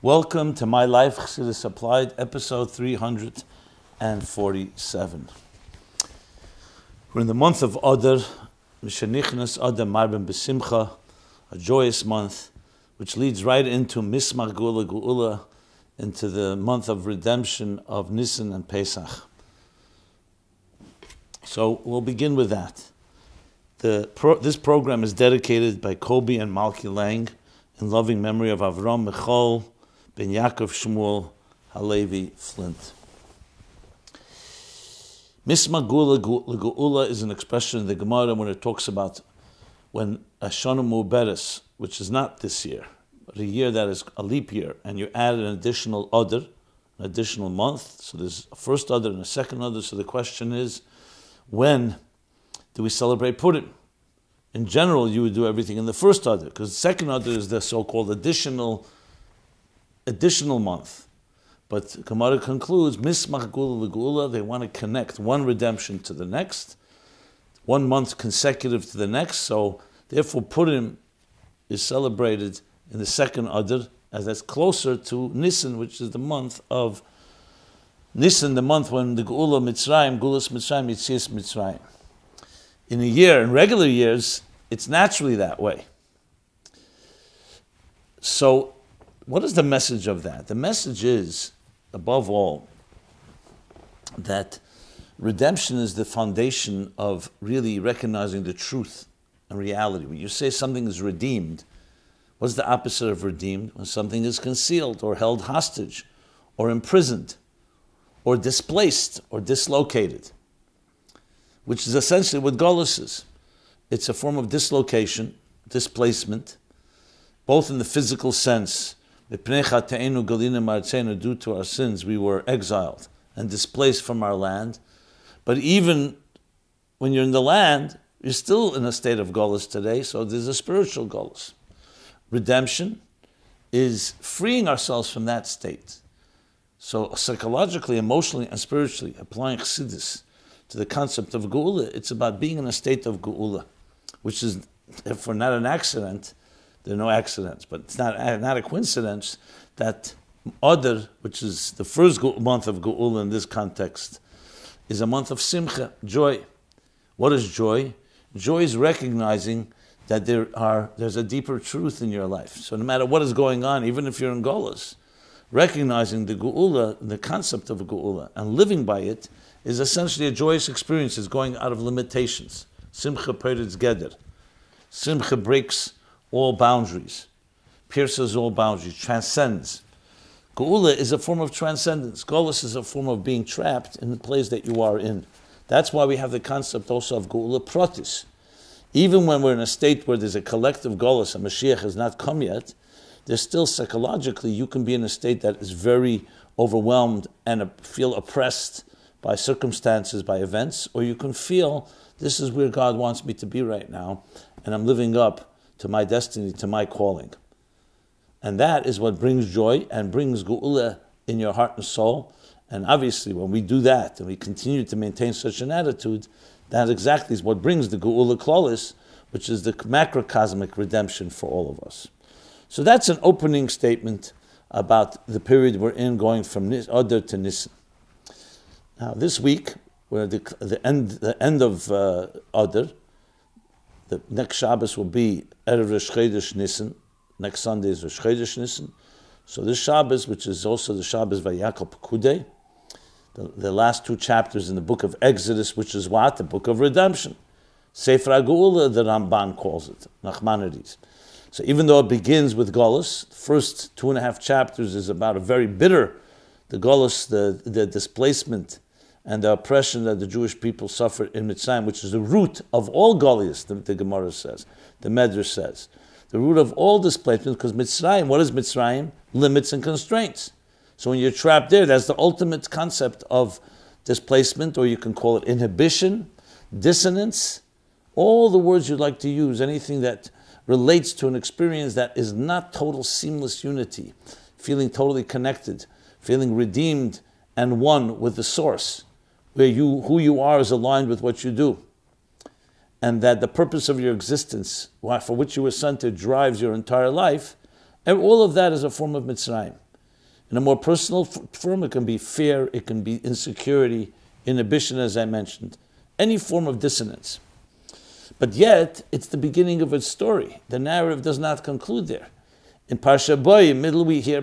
Welcome to My Life Chassidus Applied, episode 347. We're in the month of Adar, Mishanichnas Adar Marben Besimcha, a joyous month, which leads right into Mismach Gula Gula, into the month of redemption of Nisan and Pesach. So we'll begin with that. Pro- this program is dedicated by Kobe and Malki Lang in loving memory of Avram Michal ben Yaakov Shmuel Halevi Flint. Misma Gula is an expression in the Gemara when it talks about when Ashana Muberes, which is not this year, but a year that is a leap year, and you add an additional Adar, an additional month. So there's a first Adar and a second Adar. So the question is, when do we celebrate Purim? In general, you would do everything in the first Adar, because the second Adar is the so-called additional additional month. But Gemara concludes, Mismach Gula Gula, they want to connect one redemption to the next, one month consecutive to the next. So therefore Purim is celebrated in the second Adar, as that's closer to Nisan, which is the month of Nisan, the month when the Geula Mitzrayim, Gulas Mitzrayim, Yitzias Mitzrayim. In a year, in regular years, it's naturally that way. So what is the message of that? The message is, above all, that redemption is the foundation of really recognizing the truth and reality. When you say something is redeemed, what's the opposite of redeemed? When something is concealed or held hostage or imprisoned or displaced or dislocated, which is essentially what Golos is. It's a form of dislocation, displacement, both in the physical sense Due to our sins, we were exiled and displaced from our land. But even when you're in the land, you're still in a state of Golis today, so there's a spiritual Golis. Redemption is freeing ourselves from that state. So psychologically, emotionally, and spiritually, applying chassidus to the concept of Geula, it's about being in a state of Geula, which is therefore not an accident, there are no accidents, but it's not, not a coincidence that Adar, which is the first month of Geula in this context, is a month of Simcha, joy. What is joy? Joy is recognizing that there are there's a deeper truth in your life. So no matter what is going on, even if you're in Golas, recognizing the Geula, the concept of a Geula, and living by it is essentially a joyous experience. Is going out of limitations. Simcha peretz geder. Simcha breaks all boundaries, pierces all boundaries, transcends. Geula is a form of transcendence. Golus is a form of being trapped in the place that you are in. That's why we have the concept also of Geula Protis. Even when we're in a state where there's a collective Golus, a Mashiach has not come yet, there's still psychologically, you can be in a state that is very overwhelmed and feel oppressed by circumstances, by events, or you can feel this is where God wants me to be right now, and I'm living up to my destiny, to my calling. And that is what brings joy and brings geula in your heart and soul. And obviously, when we do that and we continue to maintain such an attitude, that exactly is what brings the geula klolis, which is the macrocosmic redemption for all of us. So that's an opening statement about the period we're in, going from Adar to Nisan. Now, this week, where the, the end the end of uh, Adar, the next Shabbos will be Erev Rosh Chodesh Nisan. Next Sunday is Rosh Chodesh Nisan. So this Shabbos, which is also the Shabbos by Yaakov Pekudei, the, the last two chapters in the book of Exodus, which is what? The book of redemption. Sefer HaGeula, the Ramban calls it, Nachmanides. So even though it begins with Golos, the first two and a half chapters is about a very bitter, the Golos, the, the displacement, and the oppression that the Jewish people suffered in Mitzrayim, which is the root of all Goliaths, the, the Gemara says, the Medrash says. The root of all displacement, because Mitzrayim, what is Mitzrayim? Limits and constraints. So when you're trapped there, that's the ultimate concept of displacement, or you can call it inhibition, dissonance, all the words you'd like to use, anything that relates to an experience that is not total seamless unity, feeling totally connected, feeling redeemed and one with the source where you, who you are is aligned with what you do. And that the purpose of your existence, for which you were sent to, drives your entire life. And all of that is a form of Mitzrayim. In a more personal form, it can be fear, it can be insecurity, inhibition, as I mentioned, any form of dissonance. But yet, it's the beginning of its story. The narrative does not conclude there. In Parsha Boy, middle we hear,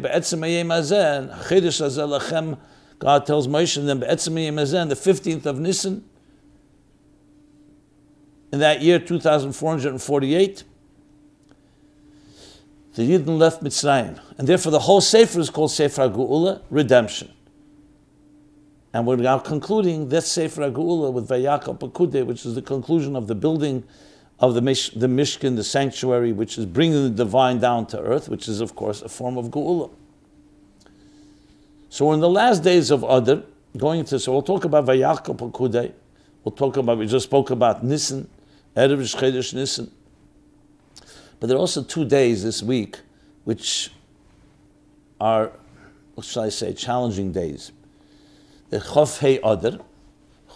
God tells Moshe and then the 15th of Nisan, in that year, 2448, the Yidden left Mitzrayim. And therefore the whole Sefer is called Sefer HaGeula, redemption. And we're now concluding this Sefer HaGeula with Vayakal Pekudei, which is the conclusion of the building of the, Mish, the Mishkan, the sanctuary, which is bringing the divine down to earth, which is, of course, a form of Geula. So in the last days of Adar, going to, so we'll talk about Vayakal Pekudei, we'll talk about, we just spoke about Nisan, Erev Chedesh Nisan. But there are also two days this week which are, what shall I say, challenging days. The Chof Hei Adar.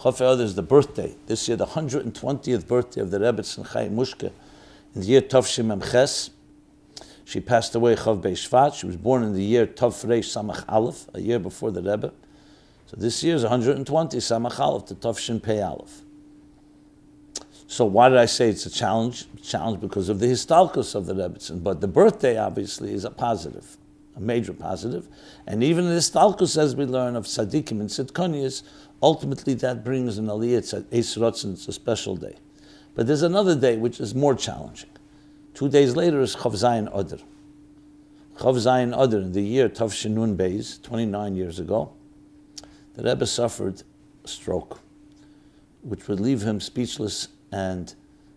Chof Adar is the birthday. This year, the 120th birthday of the Rebbetzin Chaya Mushke in the year Tov Ches. She passed away Chav Shvat. She was born in the year Tov Reish Samach Aleph, a year before the Rebbe. So this year is 120 Samach Aleph to Tov Shin Pei Aleph. So why did I say it's a challenge? Challenge because of the histalkus of the Rebbetzin. But the birthday obviously is a positive, a major positive. And even the histalkus, as we learn of tzaddikim and tzidkonias, ultimately that brings an aliyah it's a special day. But there's another day which is more challenging. Two days later is Chav Zayin Adar. Chav Zayin Adar, in the year Tav Shinun Beis, 29 years ago, the Rebbe suffered a stroke, which would leave him speechless and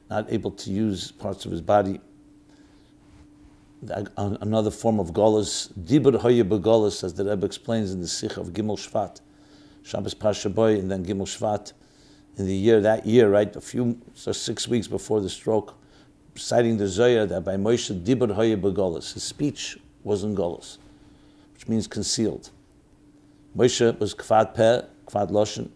not able to use parts of his body. Another form of golas, dibur hoye begolas, as the Rebbe explains in the Sikha of Gimel Shvat, Shabbos Pasha Boy, and then Gimel Shvat, in the year that year, right, a few so six weeks before the stroke, citing the Zohar that by Moshe dibur hoye begolas, his speech was in golas, which means concealed. Moshe was kvad peh, kvad loshen,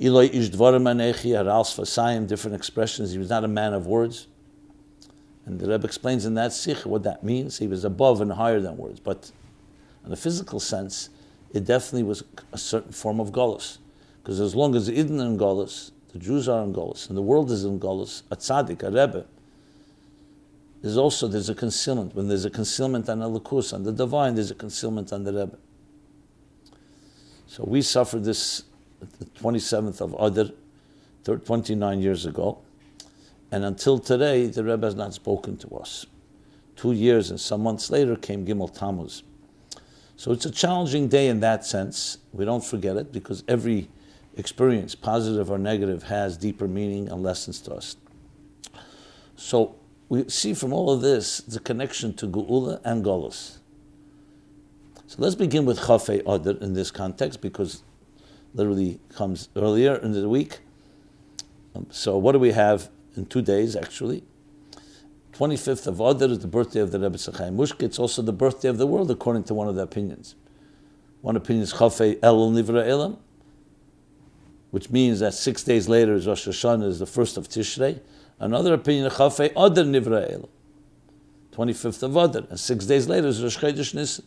Eloi ish dvarim anechi harals fasayim, different expressions. He was not a man of words. And the Rebbe explains in that sikha what that means. He was above and higher than words. But in a physical sense, it definitely was a certain form of Golos. Because as long as Eden in Golos, the Jews are in Golos, and the world is in Golos, a tzaddik, a Rebbe, there's also there's a concealment. When there's a concealment on the Lakus, on the divine, there's a concealment on the Rebbe. So we suffered this the 27th of Adar, 29 years ago. And until today, the Rebbe has not spoken to us. Two years and some months later came Gimel Tammuz. So it's a challenging day in that sense. We don't forget it because every experience, positive or negative, has deeper meaning and lessons to us. So we see from all of this the connection to Geula and Golos. So let's begin with Chafei Adar in this context because literally comes earlier in the week. Um, so what do we have in two days actually? 25th of Adar is the birthday of the Rebbetzin Chaya Mushke. It's also the birthday of the world according to one of the opinions. One opinion is Chafei El Nivra Elam, which means that six days later is Rosh Hashanah, is the first of Tishrei. Another opinion, Chafei Adar Nivra Elam, 25th of Adar, and six days later is Rosh Chodesh Nisan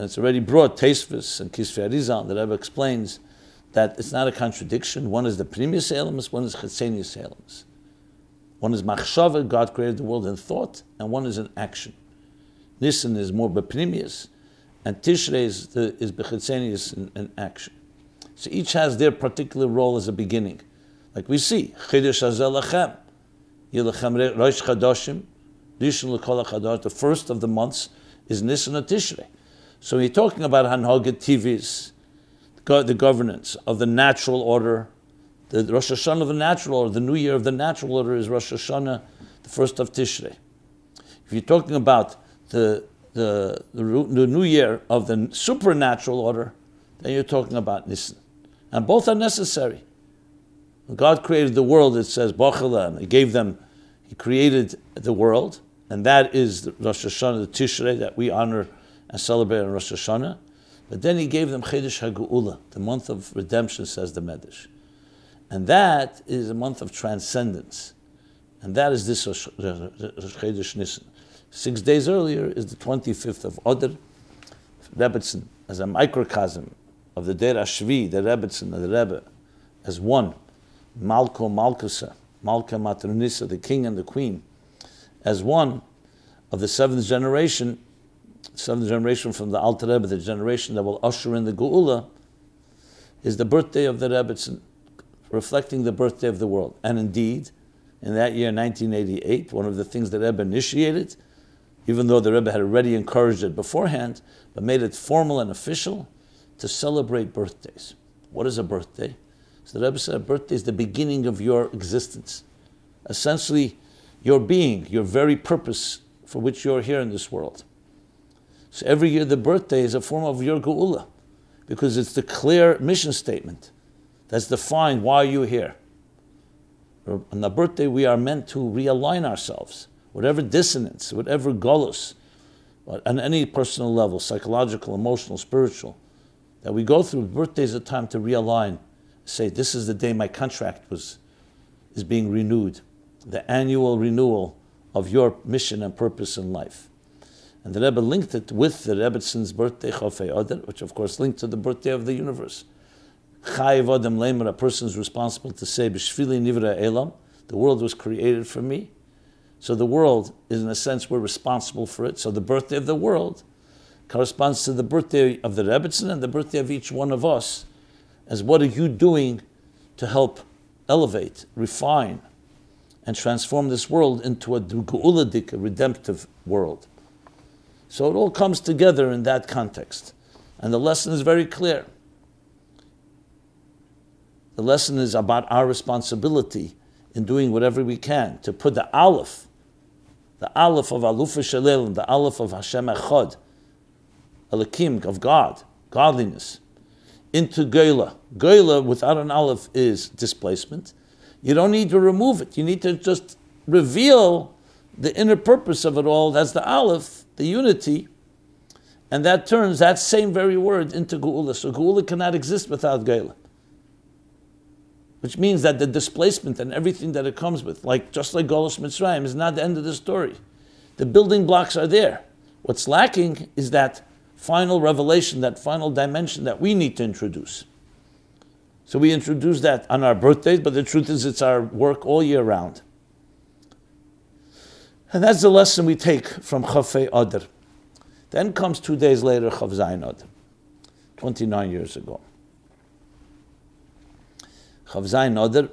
and it's already brought Tesvis and Kisvei Arizal, the Rebbe explains that it's not a contradiction. One is the previous elements, one is Chetzenius elements. One is Machshava, God created the world in thought, and one is in action. Nisan is more beprimius, and Tishrei is, the, is bechetzenius in, in action. So each has their particular role as a beginning. Like we see, Chidesh Azelachem, Yilachem Rosh Chadoshim, Rishon L'Kol HaChadosh, the first of the months is Nisan Tishrei. So we're talking about Hanhoget TVs, the governance of the natural order, the Rosh Hashanah of the natural order, the new year of the natural order is Rosh Hashanah, the first of Tishrei. If you're talking about the, the, the, the new year of the supernatural order, then you're talking about Nisan. And both are necessary. When God created the world, it says, Bachala, He gave them, He created the world, and that is the Rosh Hashanah, the Tishrei, that we honor and celebrate on Rosh Hashanah. But then he gave them Chedesh HaGeula, the month of redemption, says the Medrash. And that is a month of transcendence. And that is this Rosh Chodesh Nisan. Six days earlier is the 25th of Adar. Rebbetzin, as a microcosm of the Der Ashvi, the Rebbetzin the Rebbe, as one, Malko Malkusa, Malka Matronisa, the king and the queen, as one of the seventh generation, seventh generation from the Alter Rebbe, the generation that will usher in the Geula, is the birthday of the Rebbetzin, reflecting the birthday of the world. And indeed, in that year, 1988, one of the things that Rebbe initiated, even though the Rebbe had already encouraged it beforehand, but made it formal and official, to celebrate birthdays. What is a birthday? So the Rebbe said a birthday is the beginning of your existence. Essentially, your being, your very purpose for which you're here in this world. So every year the birthday is a form of your geula, because it's the clear mission statement that's defined why you're here. On the birthday, we are meant to realign ourselves. Whatever dissonance, whatever gullus, on any personal level, psychological, emotional, spiritual, that we go through, Birthday's a time to realign. Say, this is the day my contract was, is being renewed. The annual renewal of your mission and purpose in life. And the Rebbe linked it with the Rebbetzins birthday, Chofei which of course linked to the birthday of the universe. Chayiv Adam Lemer, a person is responsible to say, B'shvili Nivra Elam, the world was created for me. So the world is, in a sense, we're responsible for it. So the birthday of the world corresponds to the birthday of the Rebbetzin and the birthday of each one of us. As what are you doing to help elevate, refine, and transform this world into a geuladik, a redemptive world. So it all comes together in that context. And the lesson is very clear. The lesson is about our responsibility in doing whatever we can to put the aleph, the aleph of Alufa Shalel, the aleph of Hashem Echad, Elakim, of God, godliness, into Geula. Geula without an aleph is displacement. You don't need to remove it. You need to just reveal the inner purpose of it all. That's the aleph, the unity. And that turns that same very word into Geula. So Geula cannot exist without Geula. Which means that the displacement and everything that it comes with, like just like Golos Mitzrayim, is not the end of the story. The building blocks are there. What's lacking is that final revelation, that final dimension that we need to introduce. So we introduce that on our birthdays, but the truth is it's our work all year round. And that's the lesson we take from Chafei Adar. Then comes two days later Chav Zayin Adar, 29 years ago. Chav Zayin Adar,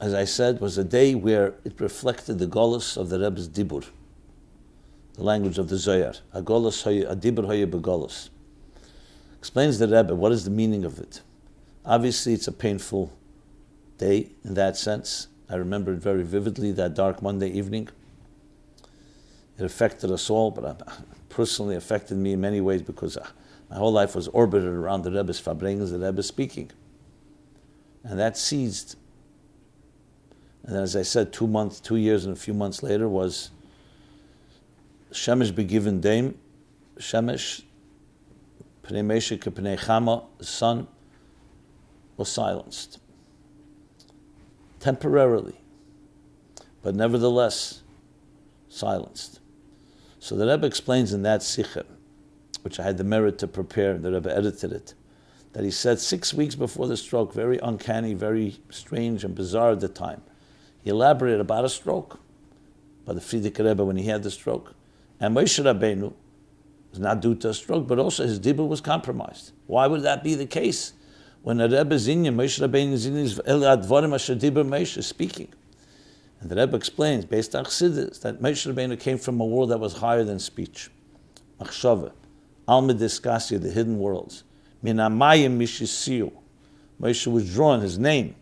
as I said, was a day where it reflected the golus of the Rebbe's Dibur, the language of the Zohar. A golus, a Dibur hoye begolus. Explains the Rebbe, what is the meaning of it? Obviously, it's a painful day in that sense. I remember it very vividly that dark Monday evening. It affected us all, but it personally affected me in many ways because uh, my whole life was orbited around the Rebbe's Farbrengens, the Rebbe speaking. And that seized. And as I said, two months, two years and a few months later was Shemesh Begiven Dame, Shemesh, Pnei Meshach, Pnei Chama, the sun, was silenced temporarily, but nevertheless silenced. So the Rebbe explains in that Sikha, which I had the merit to prepare, the Rebbe edited it, that he said six weeks before the stroke, very uncanny, very strange and bizarre at the time. He elaborated about a stroke by the Frierdiker Rebbe when he had the stroke. And Moshe Rabbeinu was not due to a stroke, but also his dibur was compromised. Why would that be the case? when the Rebbe Zinya, Moshe Rabbeinu Zinya is Advarim Asher Dibur Moshe speaking. And the Rebbe explains, based on Chassidus, that Moshe Rabbeinu came from a world that was higher than speech. Machshava, Alma Diskasia, the hidden worlds. Minamayim Mishisiu. Moshe was drawn, his name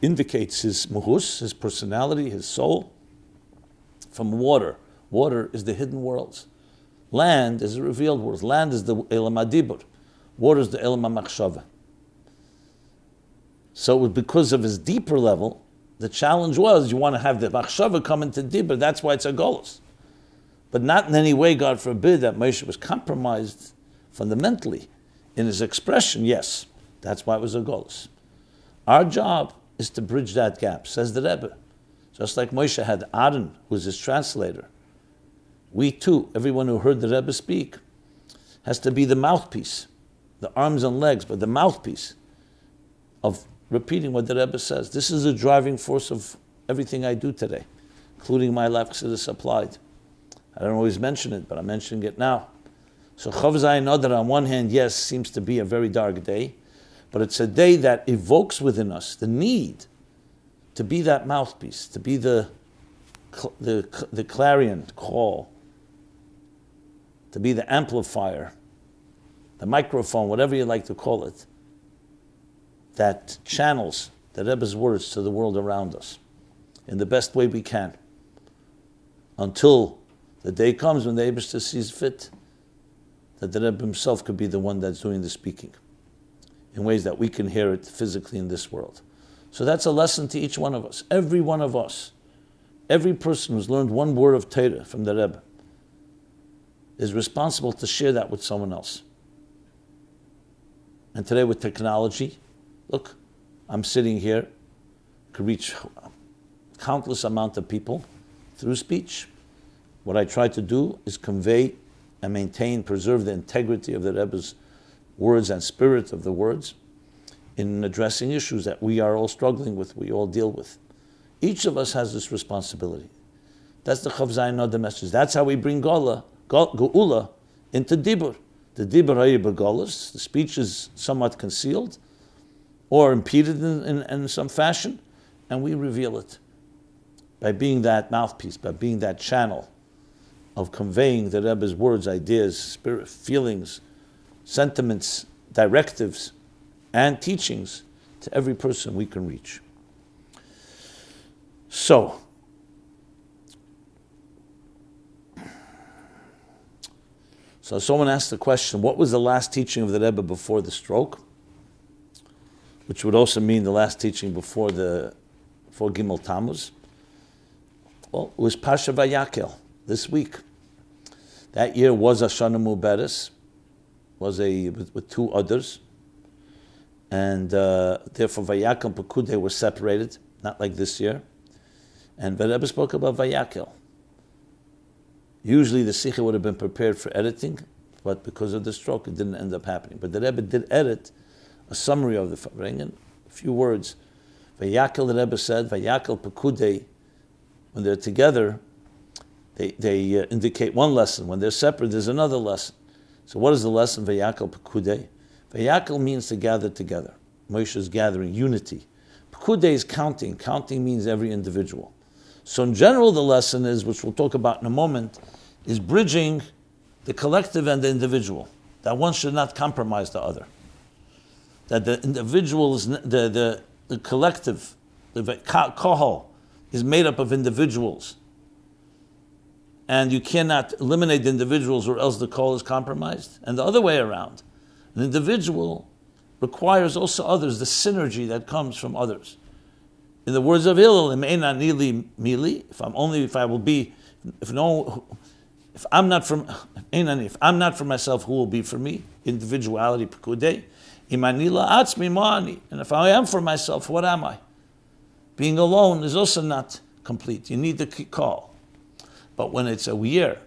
indicates his muhus, his personality, his soul, from water. Water is the hidden worlds. Land is the revealed worlds. Land is the Elam Adibur. is the Elam HaMachshava? So it was because of his deeper level, the challenge was you want to have the Machshava come into deeper, that's why it's a Golos. But not in any way, God forbid, that Moshe was compromised fundamentally in his expression, yes, that's why it was a Golos. Our job is to bridge that gap, says the Rebbe. Just like Moshe had Aaron, who was his translator, we too, everyone who heard the Rebbe speak, has to be the mouthpiece, the arms and legs, but the mouthpiece of repeating what the Rebbe says. This is the driving force of everything I do today, including my life is applied. I don't always mention it, but I'm mentioning it now. So Chav Zayin Adar, on one hand, yes, seems to be a very dark day, but it's a day that evokes within us the need to be that mouthpiece, to be the, the, the clarion call, to be the amplifier, the microphone, whatever you like to call it, that channels the Rebbe's words to the world around us in the best way we can until the day comes when the Abishta sees fit that the Rebbe himself could be the one that's doing the speaking in ways that we can hear it physically in this world. So that's a lesson to each one of us. Every one of us, every person who's learned one word of Torah from the Rebbe is responsible to share that with someone else. And today with technology, look, I'm sitting here, could reach countless amount of people through speech. What I try to do is convey and maintain, preserve the integrity of the Rebbe's words and spirit of the words in addressing issues that we are all struggling with, we all deal with. Each of us has this responsibility. That's the Chav Zayin the message. That's how we bring Gola, Geula into Dibur. The Dibur Hayyib the speech is somewhat concealed or impeded in, in, in some fashion, and we reveal it by being that mouthpiece, by being that channel of conveying the Rebbe's words, ideas, spirit, feelings, sentiments, directives, and teachings to every person we can reach. So, so someone asked the question, what was the last teaching of the Rebbe before the stroke? Which would also mean the last teaching before the before Gimel Tammuz. Well, it was Pasha Vayakel this week. That year was Ashana Muberes, was a with, with two others, and uh, therefore Vayakel and Pekude were separated, not like this year. And the Rebbe spoke about Vayakel. Usually the Sikha would have been prepared for editing, but because of the stroke, it didn't end up happening. But the Rebbe did edit a summary of the Farbrengen, a few words. Vayakel, the Rebbe said, Vayakel Pekude, when they're together, they, they uh, indicate one lesson. When they're separate, there's another lesson. So what is the lesson? Vayakel Pekude. Vayakel means to gather together. Moshe is gathering unity. Pekude is counting. Counting means every individual. So in general, the lesson is, which we'll talk about in a moment, is bridging the collective and the individual. That one should not compromise the other. That the individual is the the, the collective, the kohol, is made up of individuals. And you cannot eliminate the individuals or else the call is compromised. And the other way around. An individual requires also others, the synergy that comes from others. In the words of Hillel, mili, if I'm only if I will be if no if I'm not from if I'm not for myself, who will be for me? Individuality, pekudei. Imanila atzmi ma'ani. And if I am for myself, what am I? Being alone is also not complete. You need the call. But when it's a year,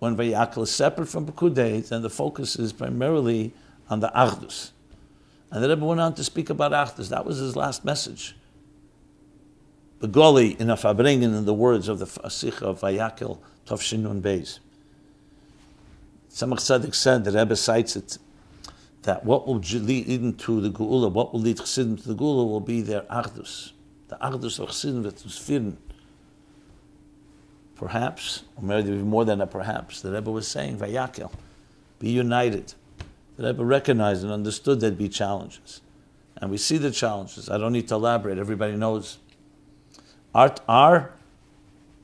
when Vayakal is separate from Pekudei, then the focus is primarily on the Achdus. And the Rebbe went on to speak about Achdus. That was his last message. The Goli in a Farbrengen in the words of the Sikha of Vayakil Tovshinun Beis. Tzemach Tzedek said, the Rebbe cites it, that what will lead into the Geula, what will lead Chassidim to the Geula will be their Achdus the Achdus of Chassidin wird uns Perhaps, or maybe more than a perhaps, the Rebbe was saying, Vayakel, be united. The Rebbe recognized and understood there'd be challenges. And we see the challenges. I don't need to elaborate, everybody knows. Our, our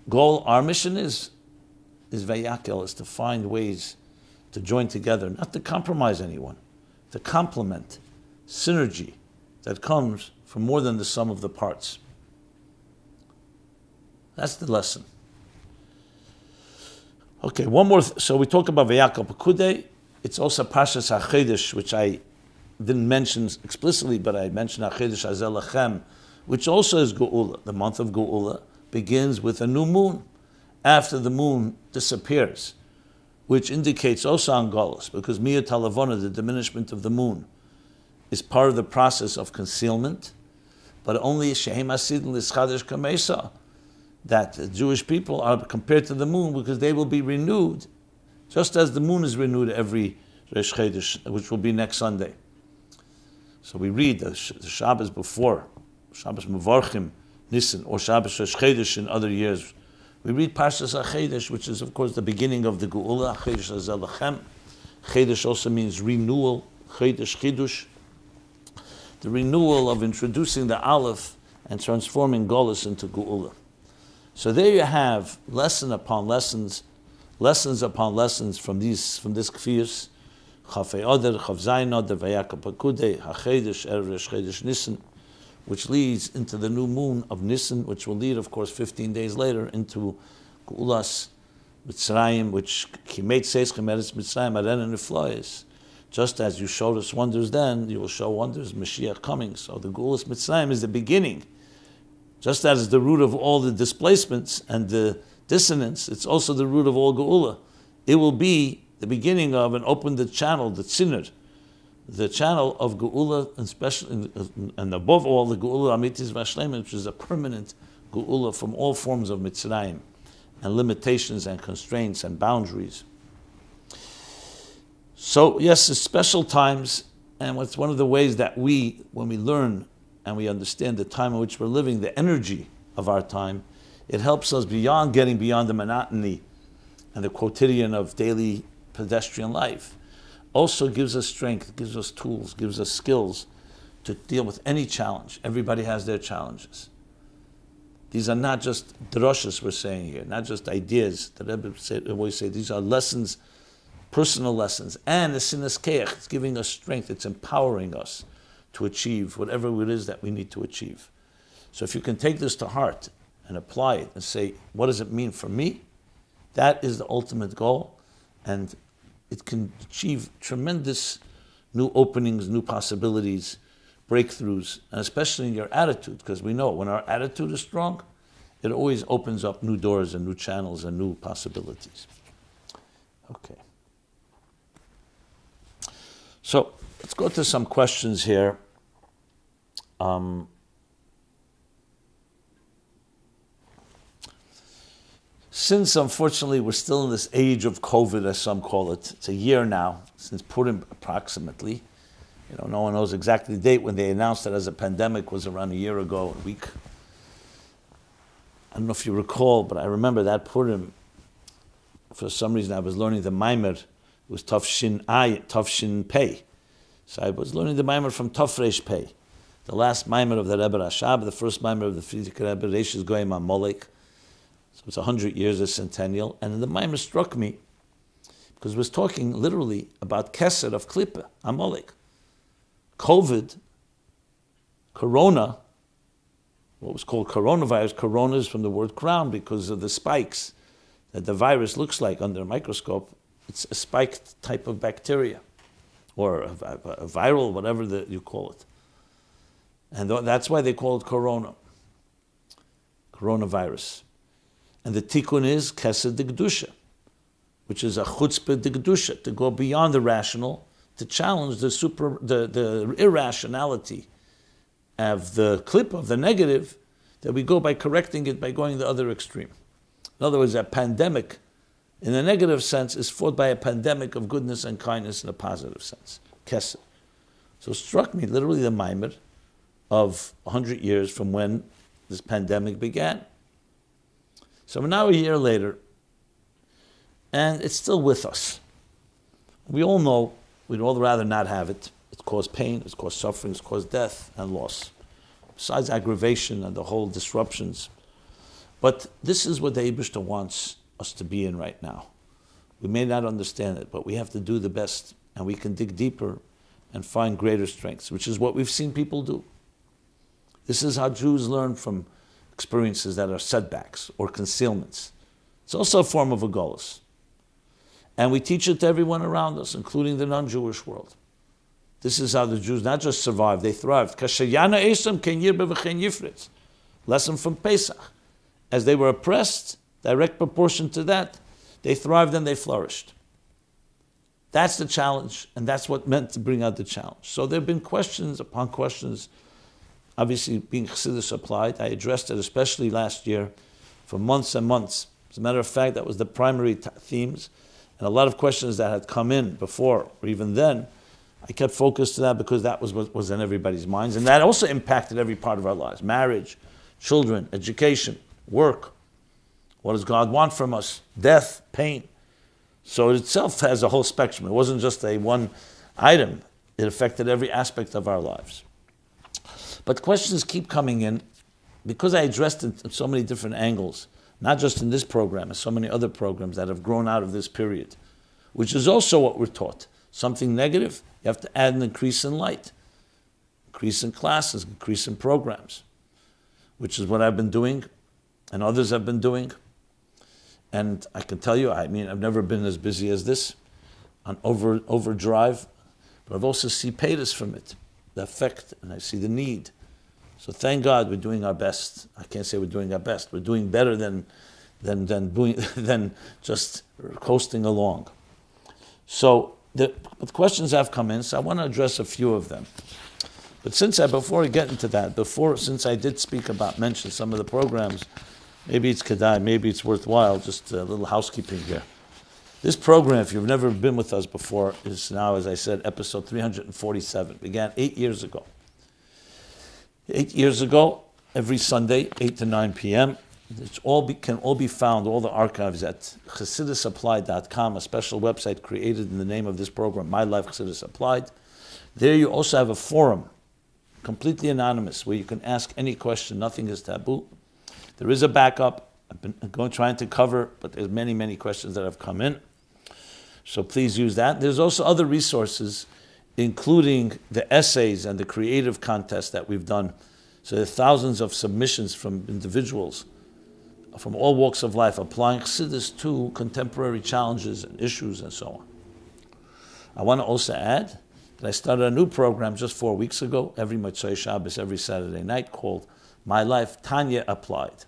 goal, our mission is, is Vayakel, is to find ways to join together, not to compromise anyone, to complement synergy that comes from more than the sum of the parts. That's the lesson. Okay, one more. Th- so we talk about Vayakal Pekude. It's also Pashas HaChedesh, which I didn't mention explicitly, but I mentioned HaChedesh Azelachem, which also is Geula. The month of Geula begins with a new moon. after the moon disappears, which indicates also Angolas, because Mia Talavona, the diminishment of the moon, is part of the process of concealment, but only Shehem Asid Lischadish Kamesa, that Jewish people are compared to the moon because they will be renewed, just as the moon is renewed every Resh which will be next Sunday. So we read the, the Shabbos before, Shabbos Mevorchim, Nisan, or Shabbos Rosh in other years. We read Parshas HaChedesh, which is of course the beginning of the Geula, Chedesh Azelachem. Chedesh also means renewal, Chedesh Chidush. The renewal of introducing the Aleph and transforming Golis into Geula. So there you have lesson upon lessons, lessons upon lessons from these from this Kfiyus. Chafei Oder, Chav Zayin Oder, Vayaka Pakude, HaChedesh, Erev Chedesh Nisan which leads into the new moon of Nisan, which will lead, of course, 15 days later into Geulas Mitzrayim, which Kimet says Chimeres Mitzrayim Aren Niflois. Just as you showed us wonders then, you will show wonders Mashiach coming. So the Geulas Mitzrayim is the beginning. Just as the root of all the displacements and the dissonance, it's also the root of all Geula. It will be the beginning of and open the channel, the Tzinner, the channel of Geula, and, special, and above all, the Geula Amitis Vashlem, which is a permanent Geula from all forms of Mitzrayim and limitations and constraints and boundaries. So, yes, it's special times, and it's one of the ways that we, when we learn and we understand the time in which we're living, the energy of our time, it helps us beyond getting beyond the monotony and the quotidian of daily pedestrian life also gives us strength, gives us tools, gives us skills to deal with any challenge. Everybody has their challenges. These are not just droshes we're saying here, not just ideas. The Rebbe always say these are lessons, personal lessons, and the sinas keach. It's giving us strength. It's empowering us to achieve whatever it is that we need to achieve. So if you can take this to heart and apply it and say, what does it mean for me? That is the ultimate goal. And it can achieve tremendous new openings, new possibilities, breakthroughs, and especially in your attitude, because we know when our attitude is strong, it always opens up new doors and new channels and new possibilities. Okay. So let's go to some questions here. Um, Since unfortunately we're still in this age of COVID, as some call it, it's a year now since Purim approximately. You know, no one knows exactly the date when they announced it as a pandemic was around a year ago, a week. I don't know if you recall, but I remember that Purim. For some reason, I was learning the Maimer. It was Tafshin Ay, Tafshin Pei. So I was learning the Maimer from Tafresh Pei. The last Maimer of the Rebbe Rashab, the first Maimer of the Frierdiker Rebbe, going on Molek. So it's 100 years, a centennial. And the Maimer struck me because it was talking literally about Keser of Klippa, Amalek. COVID, Corona, what was called coronavirus, corona is from the word crown because of the spikes that the virus looks like under a microscope. It's a spiked type of bacteria or a, a, a viral, whatever the, you call it. And that's why they call it corona, coronavirus. And the tikkun is kesed de which is a chutzpah de to go beyond the rational, to challenge the super, the, the irrationality of the clip of the negative, that we go by correcting it by going the other extreme. In other words, a pandemic, in the negative sense, is fought by a pandemic of goodness and kindness in a positive sense. Kesed. So it struck me literally the mimer of 100 years from when this pandemic began. So now a year later, and it's still with us. We all know we'd all rather not have it. It's caused pain, it's caused suffering, it's caused death and loss, besides aggravation and the whole disruptions. But this is what the Abishta wants us to be in right now. We may not understand it, but we have to do the best, and we can dig deeper and find greater strengths, which is what we've seen people do. This is how Jews learn from experiences that are setbacks or concealments. It's also a form of a golus. And we teach it to everyone around us, including the non Jewish world. This is how the Jews not just survived, they thrived. Lesson from Pesach. As they were oppressed, direct proportion to that, they thrived and they flourished. That's the challenge, and that's what meant to bring out the challenge. So there have been questions upon questions. Obviously, being Chassidus applied, I addressed it especially last year for months and months. As a matter of fact, that was the primary t- themes, and a lot of questions that had come in before or even then. I kept focused to that because that was what was in everybody's minds, and that also impacted every part of our lives: marriage, children, education, work. What does God want from us? Death, pain. So it itself has a whole spectrum. It wasn't just a one item, it affected every aspect of our lives. But questions keep coming in because I addressed it in so many different angles, not just in this program, and so many other programs that have grown out of this period, which is also what we're taught. Something negative, you have to add an increase in light, increase in classes, increase in programs, which is what I've been doing and others have been doing. And I can tell you, I mean, I've never been as busy as this on over, overdrive, but I've also seen paytas from it, the effect, and I see the need. So thank God we're doing our best. I can't say we're doing our best. We're doing better than, than, than, doing, than just coasting along. So the, the questions have come in, so I want to address a few of them. But since I, before I get into that, before, since I did speak about, mention some of the programs Maybe it's Kedai, maybe it's worthwhile, just a little housekeeping here. This program, if you've never been with us before, is now, as I said, episode 347. began eight years ago. Eight years ago, every Sunday, 8 to 9 p.m. It's all be, can all be found, all the archives at chassidusapplied.com, a special website created in the name of this program, My Life Chassidus Applied. There you also have a forum, completely anonymous, where you can ask any question, nothing is taboo. There is a backup. I've been going trying to cover, but there's many, many questions that have come in. So please use that. There's also other resources, including the essays and the creative contest that we've done. So there are thousands of submissions from individuals from all walks of life, applying chassidus to contemporary challenges and issues and so on. I want to also add that I started a new program just four weeks ago, every Motzei Shabbos, every Saturday night, called My Life Tanya Applied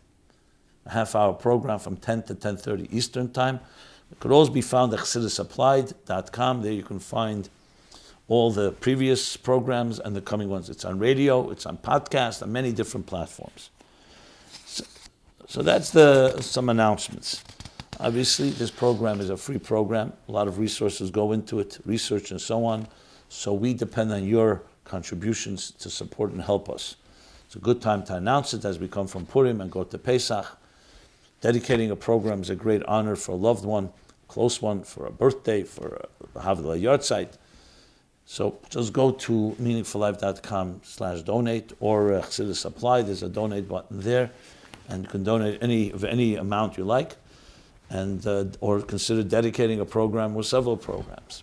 a half hour program from 10 to 10.30 Eastern Time. It could always be found at chassidusapplied.com. There you can find all the previous programs and the coming ones. It's on radio, it's on podcast, on many different platforms. So, so that's the some announcements. Obviously, this program is a free program. A lot of resources go into it, research and so on. So we depend on your contributions to support and help us. It's a good time to announce it as we come from Purim and go to Pesach. Dedicating a program is a great honor for a loved one, close one, for a birthday, for a Havdalah yahrzeit. So just go to meaningfullife.com slash donate or uh, Chassidus. There's a donate button there, and you can donate any of any amount you like, and uh, or consider dedicating a program or several programs.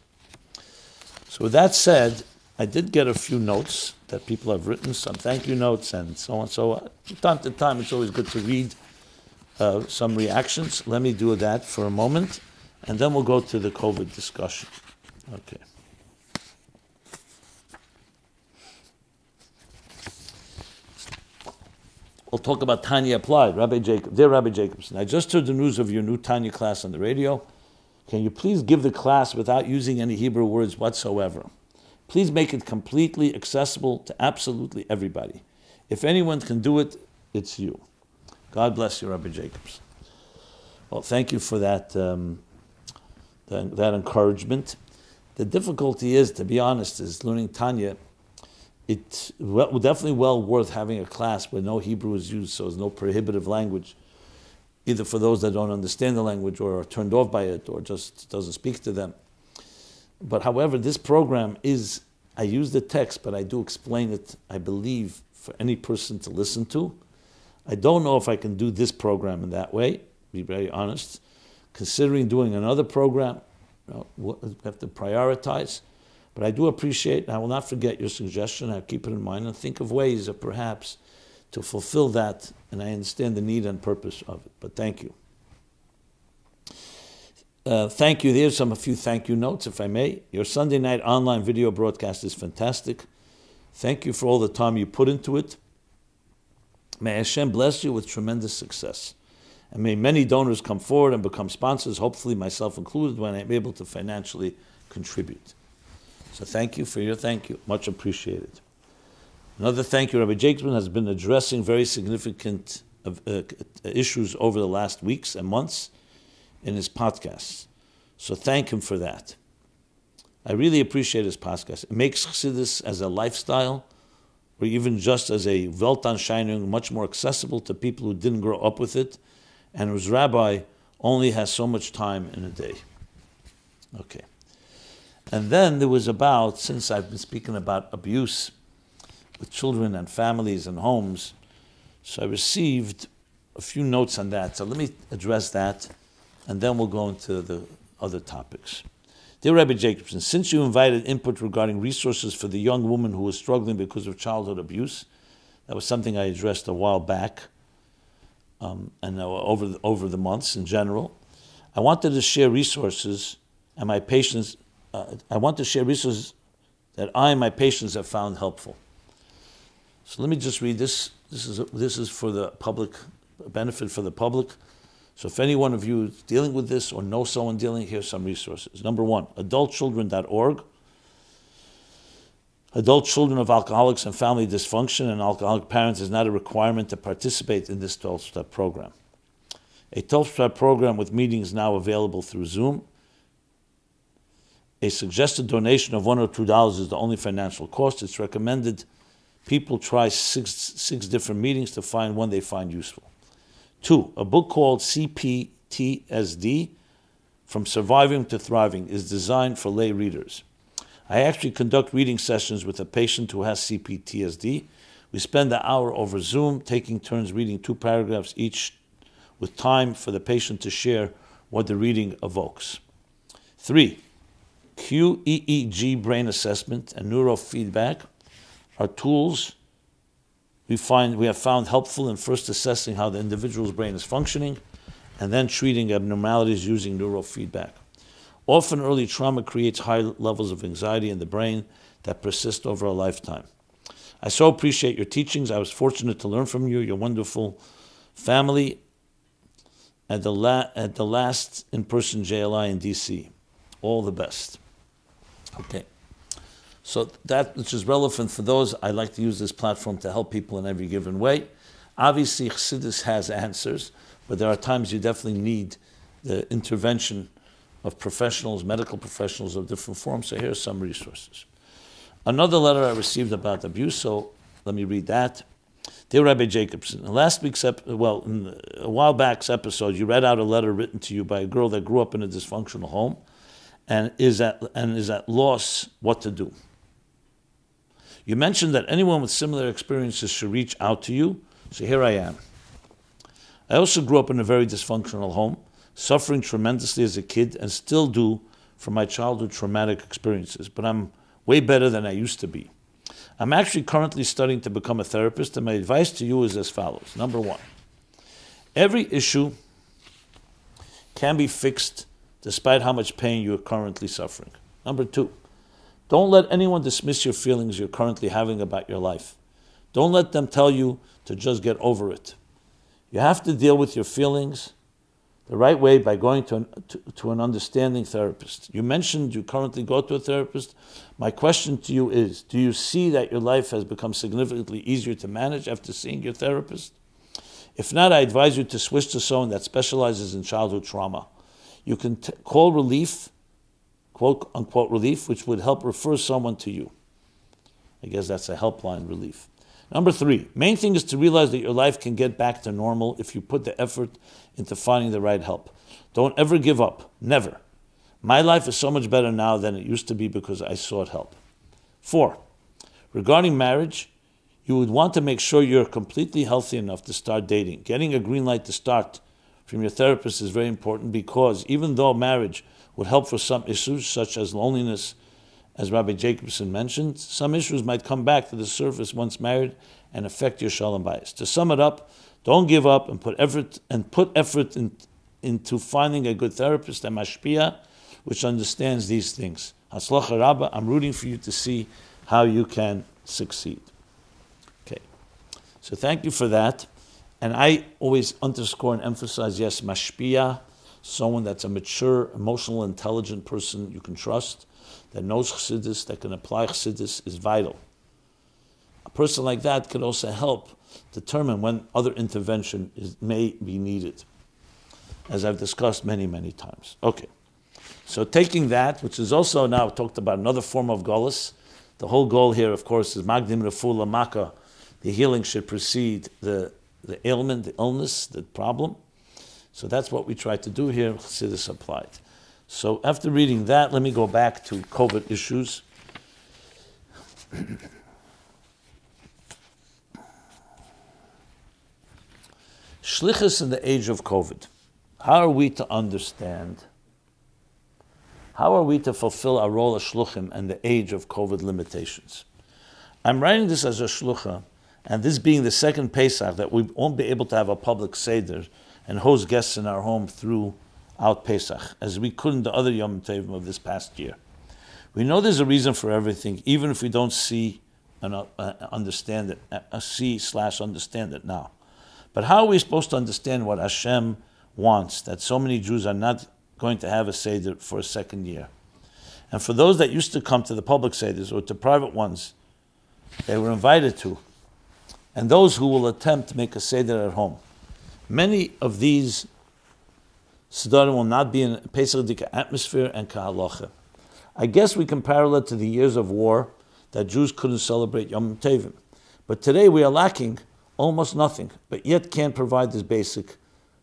So with that said, I did get a few notes that people have written, some thank you notes and so on. So uh, from time to time, it's always good to read uh, some reactions. Let me do that for a moment, and then we'll go to the COVID discussion. Okay. We'll talk about Tanya Applied, Rabbi Jacob. Dear Rabbi Jacobson, I just heard the news of your new Tanya class on the radio. Can you please give the class without using any Hebrew words whatsoever? Please make it completely accessible to absolutely everybody. If anyone can do it, it's you. God bless you, Rabbi Jacobs. Well, thank you for that, um, that, that, encouragement. The difficulty is, to be honest, is learning Tanya. It's well, definitely well worth having a class where no Hebrew is used, so there's no prohibitive language, either for those that don't understand the language or are turned off by it or just doesn't speak to them. But however, this program is, I use the text, but I do explain it, I believe, for any person to listen to I don't know if I can do this program in that way, be very honest. Considering doing another program, you know, we have to prioritize. But I do appreciate, and I will not forget your suggestion. I'll keep it in mind and think of ways of perhaps to fulfill that. And I understand the need and purpose of it. But thank you. Uh, thank you. There's some a few thank you notes, if I may. Your Sunday night online video broadcast is fantastic. Thank you for all the time you put into it. May Hashem bless you with tremendous success. And may many donors come forward and become sponsors, hopefully myself included, when I'm able to financially contribute. So thank you for your thank you. Much appreciated. Another thank you, Rabbi Jacobson has been addressing very significant uh, issues over the last weeks and months in his podcasts. So thank him for that. I really appreciate his podcast. It makes Chassidus as a lifestyle, or even just as a Weltanscheinung, much more accessible to people who didn't grow up with it, and whose rabbi only has so much time in a day. Okay. And then there was about, since I've been speaking about abuse with children and families and homes. So I received a few notes on that. So let me address that, and then we'll go into the other topics. Dear Rabbi Jacobson, since you invited input regarding resources for the young woman who was struggling because of childhood abuse, that was something I addressed a while back, um, and over the, over the months in general. I wanted to share resources and my patients. Uh, I want to share resources that I and my patients have found helpful. So let me just read this. This is, this is for the public, benefit for the public. So if any one of you is dealing with this or know someone dealing, here's some resources. Number one, adultchildren.org. Adult children of alcoholics and family dysfunction and alcoholic parents is not a requirement to participate in this 12 step program. A 12 step program with meetings now available through Zoom. A suggested donation of one or two dollars is the only financial cost. It's recommended people try six, six different meetings to find one they find useful. Two, a book called CPTSD From Surviving to Thriving is designed for lay readers. I actually conduct reading sessions with a patient who has CPTSD. We spend an hour over Zoom, taking turns reading two paragraphs each, with time for the patient to share what the reading evokes. Three, QEEG brain assessment and neurofeedback are tools we find we have found helpful in first assessing how the individual's brain is functioning and then treating abnormalities using neurofeedback. Often early trauma creates high levels of anxiety in the brain that persist over a lifetime. I so appreciate your teachings. I was fortunate to learn from you, your wonderful family, at the, la- at the last in person JLI in DC. All the best. Okay. So that which is relevant for those, I like to use this platform to help people in every given way. Obviously, Chassidus has answers, but there are times you definitely need the intervention of professionals, medical professionals of different forms. So here are some resources. Another letter I received about abuse, so let me read that. Dear Rabbi Jacobson, in last week's ep- well, a while back's episode, you read out a letter written to you by a girl that grew up in a dysfunctional home and is at and is at loss what to do. You mentioned that anyone with similar experiences should reach out to you, so here I am. I also grew up in a very dysfunctional home, suffering tremendously as a kid and still do from my childhood traumatic experiences, but I'm way better than I used to be. I'm actually currently studying to become a therapist, and my advice to you is as follows. Number one, every issue can be fixed despite how much pain you're currently suffering. Number two, don't let anyone dismiss your feelings you're currently having about your life. Don't let them tell you to just get over it. You have to deal with your feelings the right way by going to an, to, to an understanding therapist. You mentioned you currently go to a therapist. My question to you is Do you see that your life has become significantly easier to manage after seeing your therapist? If not, I advise you to switch to someone that specializes in childhood trauma. You can t- call relief quote unquote relief, which would help refer someone to you. I guess that's a helpline relief. Number three, main thing is to realize that your life can get back to normal if you put the effort into finding the right help. Don't ever give up. Never. My life is so much better now than it used to be because I sought help. Four, regarding marriage, you would want to make sure you're completely healthy enough to start dating. Getting a green light to start from your therapist is very important because even though marriage would help for some issues, such as loneliness, as Rabbi Jacobson mentioned. Some issues might come back to the surface once married and affect your shalom bayis. To sum it up, don't give up and put effort and put effort in, into finding a good therapist and mashpia, which understands these things. Hatzlacha Rabba, I'm rooting for you to see how you can succeed. Okay, so thank you for that. And I always underscore and emphasize yes, mashpia, someone that's a mature, emotional, intelligent person you can trust, that knows chassidus, that can apply chassidus, is vital. A person like that could also help determine when other intervention is, may be needed, as I've discussed many, many times. Okay. So taking that, which is also now talked about another form of gullus, the whole goal here, of course, is magdim refula maka. The healing should precede the, the ailment, the illness, the problem. So that's what we try to do here. Chassidus applied. So after reading that, let me go back to COVID issues. Shlichus in the age of COVID. How are we to understand? How are we to fulfill our role as shluchim in the age of COVID limitations? I'm writing this as a shlucha, and this being the second Pesach that we won't be able to have a public seder and host guests in our home throughout Pesach, as we couldn't the other Yom Tovim of this past year. We know there's a reason for everything, even if we don't see and uh, understand it, uh, see slash understand it now. But how are we supposed to understand what Hashem wants that so many Jews are not going to have a Seder for a second year? And for those that used to come to the public Seders or to private ones, they were invited to, and those who will attempt to make a Seder at home. Many of these Sedarim will not be in Pesach Dika atmosphere and Kahalocha. I guess we can parallel to the years of war that Jews couldn't celebrate Yom Tovim. But today we are lacking almost nothing, but yet can't provide this basic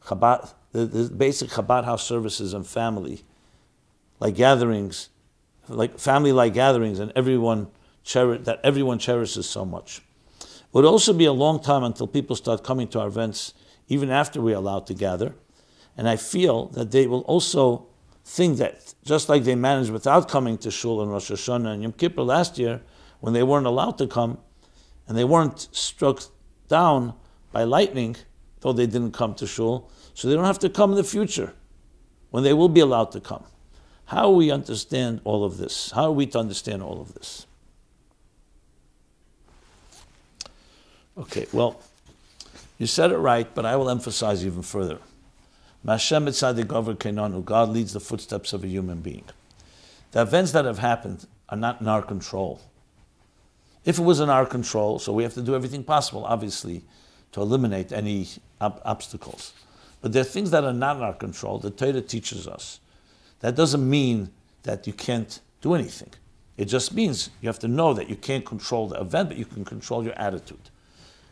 Chabad, the, the basic Chabad house services and family, like gatherings, like family-like gatherings, and everyone that everyone cherishes so much. It would also be a long time until people start coming to our events, even after we're allowed to gather. And I feel that they will also think that just like they managed without coming to Shul and Rosh Hashanah and Yom Kippur last year, when they weren't allowed to come, and they weren't struck down by lightning, though they didn't come to shul, so they don't have to come in the future when they will be allowed to come. How we understand all of this? How are we to understand all of this? Okay, well, you said it right, but I will emphasize even further. Mashem the Keinanu, God leads the footsteps of a human being. The events that have happened are not in our control. If it was in our control, so we have to do everything possible, obviously, to eliminate any ob- obstacles. But there are things that are not in our control. The Torah teaches us. That doesn't mean that you can't do anything. It just means you have to know that you can't control the event, but you can control your attitude.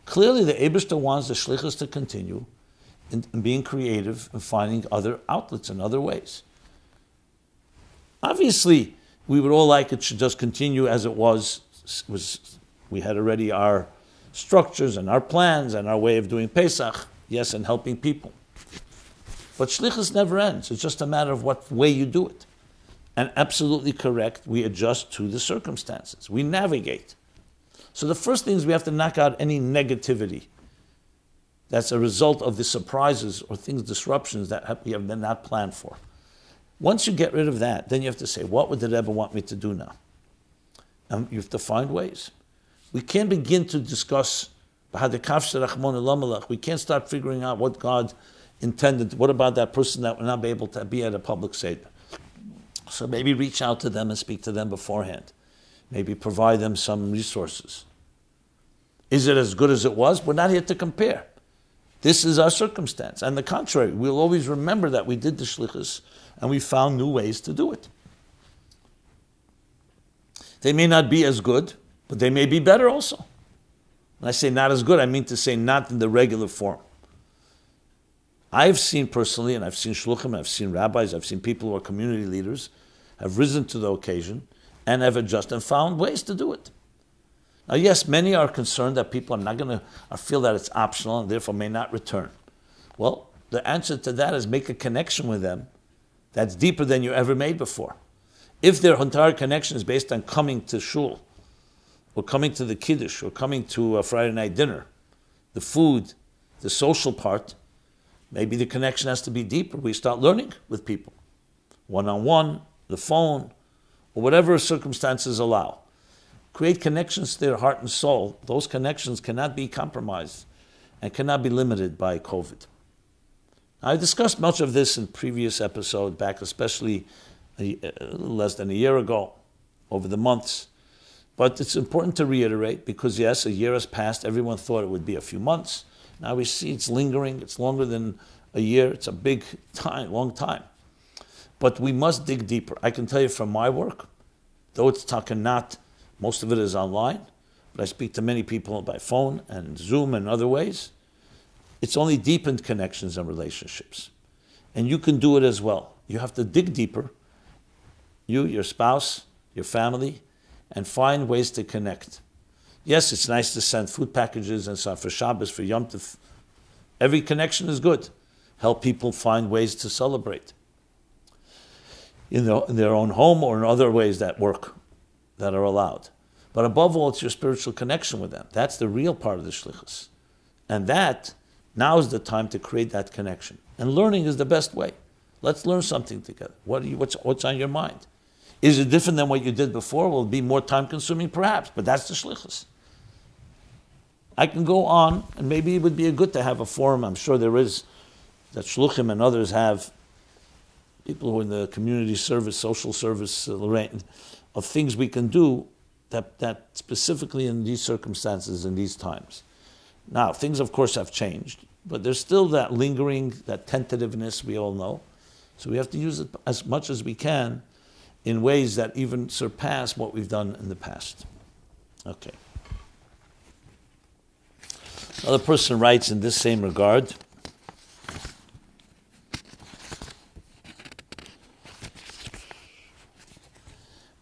Clearly, the Abishta wants the shlichus to continue in, in being creative and finding other outlets and other ways. Obviously, we would all like it to just continue as it was was we had already our structures and our plans and our way of doing Pesach, yes, and helping people. But shlichus never ends. It's just a matter of what way you do it. And absolutely correct, we adjust to the circumstances. We navigate. So the first thing is we have to knock out any negativity that's a result of the surprises or things, disruptions that we have not planned for. Once you get rid of that, then you have to say, what would the Rebbe want me to do now? And you have to find ways. We can't begin to discuss we can't start figuring out what God intended. What about that person that will not be able to be at a public seder? So maybe reach out to them and speak to them beforehand. Maybe provide them some resources. Is it as good as it was? We're not here to compare. This is our circumstance. And the contrary, we'll always remember that we did the shlichus and we found new ways to do it. They may not be as good, but they may be better also. When I say not as good, I mean to say not in the regular form. I've seen personally, and I've seen shluchim, I've seen rabbis, I've seen people who are community leaders, have risen to the occasion and have adjusted and found ways to do it. Now, yes, many are concerned that people are not going to feel that it's optional and therefore may not return. Well, the answer to that is make a connection with them that's deeper than you ever made before. If their entire connection is based on coming to shul, or coming to the kiddush, or coming to a Friday night dinner, the food, the social part, maybe the connection has to be deeper. We start learning with people, one on one, the phone, or whatever circumstances allow. Create connections to their heart and soul. Those connections cannot be compromised. and cannot be limited by COVID. I discussed much of this in previous episode, back especially a, less than a year ago, over the months. But it's important to reiterate because, yes, a year has passed. Everyone thought it would be a few months. Now we see it's lingering. It's longer than a year. It's a big time, long time. But we must dig deeper. I can tell you from my work, though it's talking not, most of it is online, but I speak to many people by phone and Zoom and other ways. It's only deepened connections and relationships. And you can do it as well. You have to dig deeper, you, your spouse, your family, and find ways to connect. Yes, it's nice to send food packages and stuff for Shabbos, for Yom Tov. Every connection is good. Help people find ways to celebrate in their, in their own home or in other ways that work, that are allowed. But above all, it's your spiritual connection with them. That's the real part of the shlichus. And that, now is the time to create that connection. And learning is the best way. Let's learn something together. What you, what's, what's on your mind? Is it different than what you did before? Will it be more time consuming? Perhaps, but that's the shlichus. I can go on, and maybe it would be good to have a forum. I'm sure there is that shluchim and others have people who are in the community service, social service, uh, Lorraine, of things we can do that, that specifically in these circumstances, in these times. Now, things of course have changed, but there's still that lingering, that tentativeness we all know. So we have to use it as much as we can in ways that even surpass what we've done in the past. Okay. Another person writes in this same regard.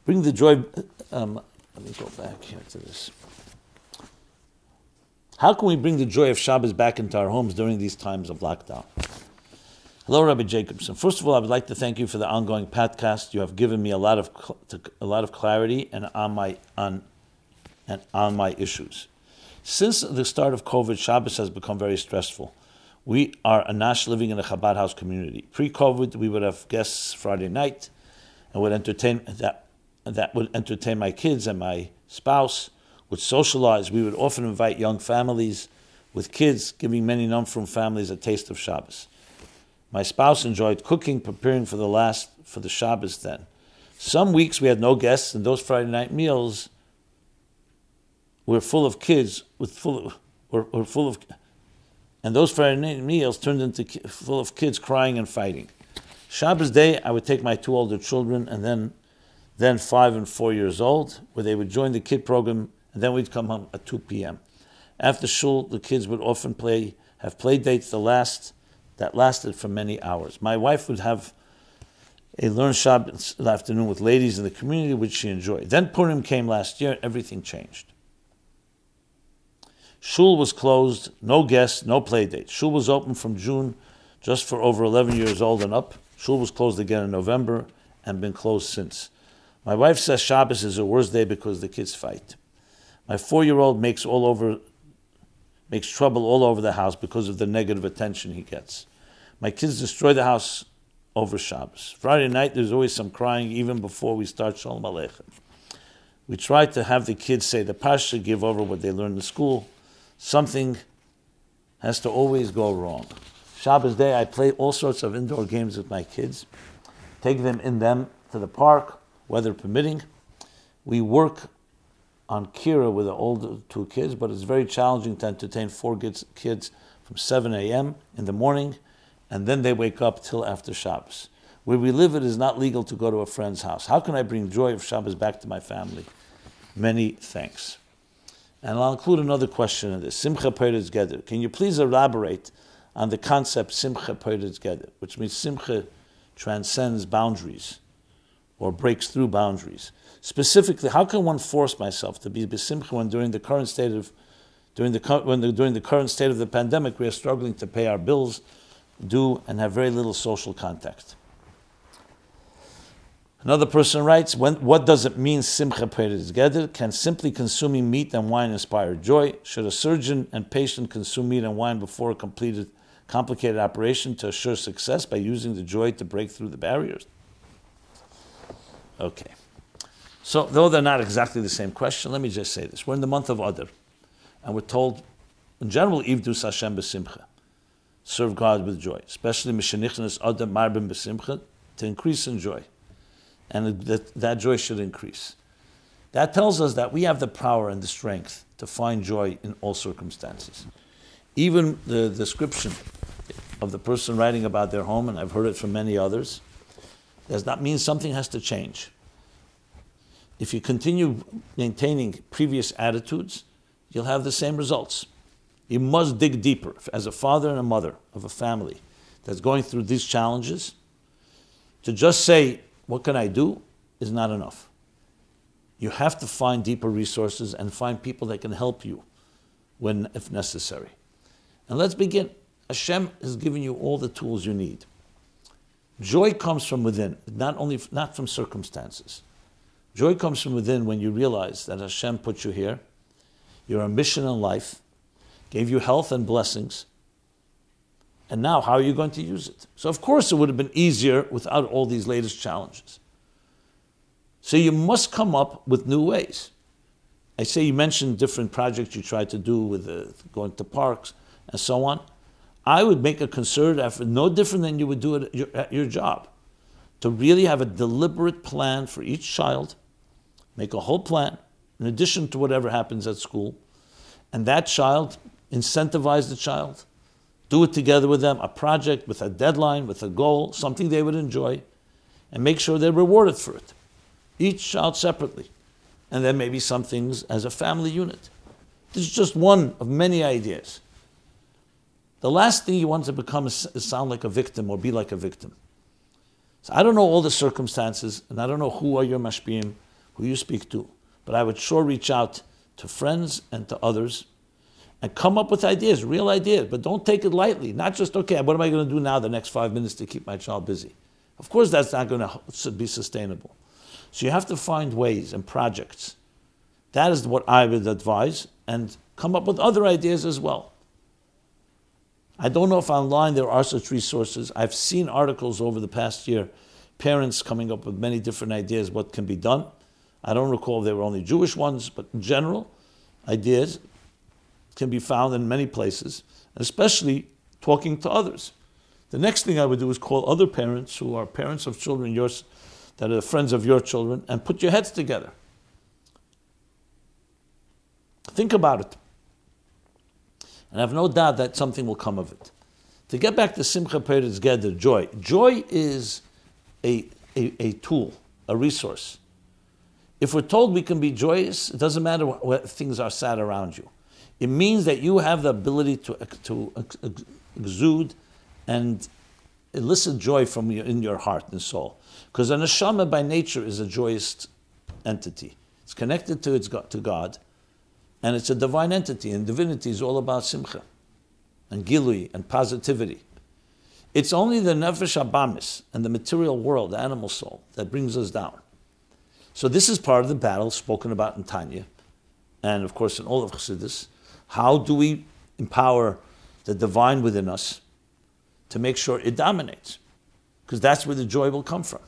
Bring the joy. Um, let me go back here to this. How can we bring the joy of Shabbos back into our homes during these times of lockdown? Hello, Rabbi Jacobson. First of all, I would like to thank you for the ongoing podcast. You have given me a lot of a lot of clarity and on my on and on my issues. Since the start of COVID, Shabbos has become very stressful. We are a Nash living in a Chabad house community. Pre-COVID, we would have guests Friday night and would entertain that that would entertain my kids and my spouse, would socialize. We would often invite young families with kids, giving many non-from families a taste of Shabbos. My spouse enjoyed cooking, preparing for the last for the Shabbos then. Some weeks we had no guests, and those Friday night meals were full of kids with full of, were, were full of and those Friday night meals turned into full of kids crying and fighting. Shabbos day, I would take my two older children and then then five and four years old, where they would join the kid program, and then we'd come home at 2 p.m. After shul, the kids would often play, have play dates the last, that lasted for many hours. My wife would have a learn Shabbos afternoon with ladies in the community, which she enjoyed. Then Purim came last year, everything changed. Shul was closed, no guests, no play dates. Shul was open from June just for over 11 years old and up. Shul was closed again in November and been closed since. My wife says Shabbos is the worst day because the kids fight. My four-year-old makes all over, makes trouble all over the house because of the negative attention he gets. My kids destroy the house over Shabbos. Friday night, there's always some crying even before we start Shalom Aleichem. We try to have the kids say the Pasha, give over what they learned in school. Something has to always go wrong. Shabbos day, I play all sorts of indoor games with my kids, take them in them to the park, weather permitting. We work on Kira with the older two kids, but it's very challenging to entertain four kids from 7 a.m. in the morning, and then they wake up till after Shabbos. Where we live, it is not legal to go to a friend's house. How can I bring joy of Shabbos back to my family? Many thanks. And I'll include another question in this. Simcha Poretz Geder. Can you please elaborate on the concept Simcha Poretz Geder, which means Simcha transcends boundaries or breaks through boundaries. Specifically, how can one force myself to be besimcha when during the current state of during the, when the, during the current state of the pandemic we are struggling to pay our bills, do and have very little social contact. Another person writes, when, what does it mean simcha geder? Can simply consuming meat and wine inspire joy? Should a surgeon and patient consume meat and wine before a completed complicated operation to assure success by using the joy to break through the barriers? Okay. So, though they're not exactly the same question, let me just say this. We're in the month of Adar, and we're told in general, Ivdus Hashem b'simcha. Serve God with joy, especially Mishanichnas Adar Marbim b'simcha, to increase in joy. And that, that joy should increase. That tells us that we have the power and the strength to find joy in all circumstances. Even the description of the person writing about their home, and I've heard it from many others, does not mean something has to change. If you continue maintaining previous attitudes, you'll have the same results. You must dig deeper. As a father and a mother of a family that's going through these challenges, to just say, What can I do? is not enough. You have to find deeper resources and find people that can help you when, if necessary. And let's begin. Hashem has given you all the tools you need. Joy comes from within, not only not from circumstances. Joy comes from within when you realize that Hashem put you here, your mission in life, gave you health and blessings, and now how are you going to use it? So, of course, it would have been easier without all these latest challenges. So, you must come up with new ways. I say you mentioned different projects you tried to do with the, going to parks and so on. I would make a concerted effort, no different than you would do at your, at your job, to really have a deliberate plan for each child make a whole plan in addition to whatever happens at school, and that child, incentivize the child, do it together with them, a project with a deadline, with a goal, something they would enjoy, and make sure they're rewarded for it. Each child separately, and then maybe some things as a family unit. This is just one of many ideas. The last thing you want to become is, sound like a victim or be like a victim. So I don't know all the circumstances, and I don't know who are your mashpim, who you speak to, but I would sure reach out to friends and to others and come up with ideas, real ideas, but don't take it lightly. Not just, okay, what am I going to do now the next five minutes to keep my child busy? Of course, that's not going to be sustainable. So you have to find ways and projects. That is what I would advise, and come up with other ideas as well. I don't know if online there are such resources. I've seen articles over the past year, parents coming up with many different ideas what can be done. I don't recall if they were only Jewish ones, but in general, ideas can be found in many places, especially talking to others. The next thing I would do is call other parents who are parents of children yours that are friends of your children and put your heads together. Think about it. And I have no doubt that something will come of it. To get back to Simcha Poretz Geder, joy. Joy is a, a, a tool, a resource. If we're told we can be joyous, it doesn't matter what things are sad around you. It means that you have the ability to, to exude and elicit joy from your, in your heart and soul. Because a neshama by nature is a joyous entity. It's connected to, its, to God, and it's a divine entity, and divinity is all about simcha and gilui and positivity. It's only the nefesh abamis and the material world, the animal soul, that brings us down. So this is part of the battle spoken about in Tanya, and of course in all of Chassidus. How do we empower the divine within us to make sure it dominates? Because that's where the joy will come from.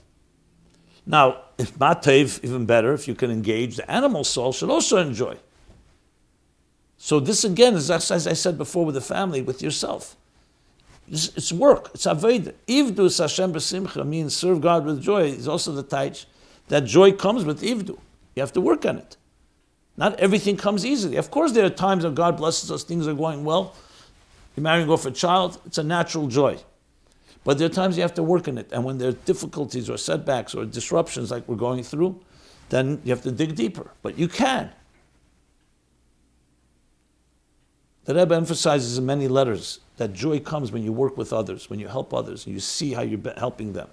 Now, if Matev, even better, if you can engage, the animal soul should also enjoy. So this again is, as I said before, with the family, with yourself. It's, it's work. It's aveda. Ivdu Hashem b'simcha means serve God with joy. Is also the taich that joy comes with ivdu. You have to work on it. Not everything comes easily. Of course, there are times when God blesses us, things are going well. You're marrying off a child, it's a natural joy. But there are times you have to work on it. And when there are difficulties or setbacks or disruptions like we're going through, then you have to dig deeper. But you can. The Rebbe emphasizes in many letters that joy comes when you work with others, when you help others, and you see how you're helping them.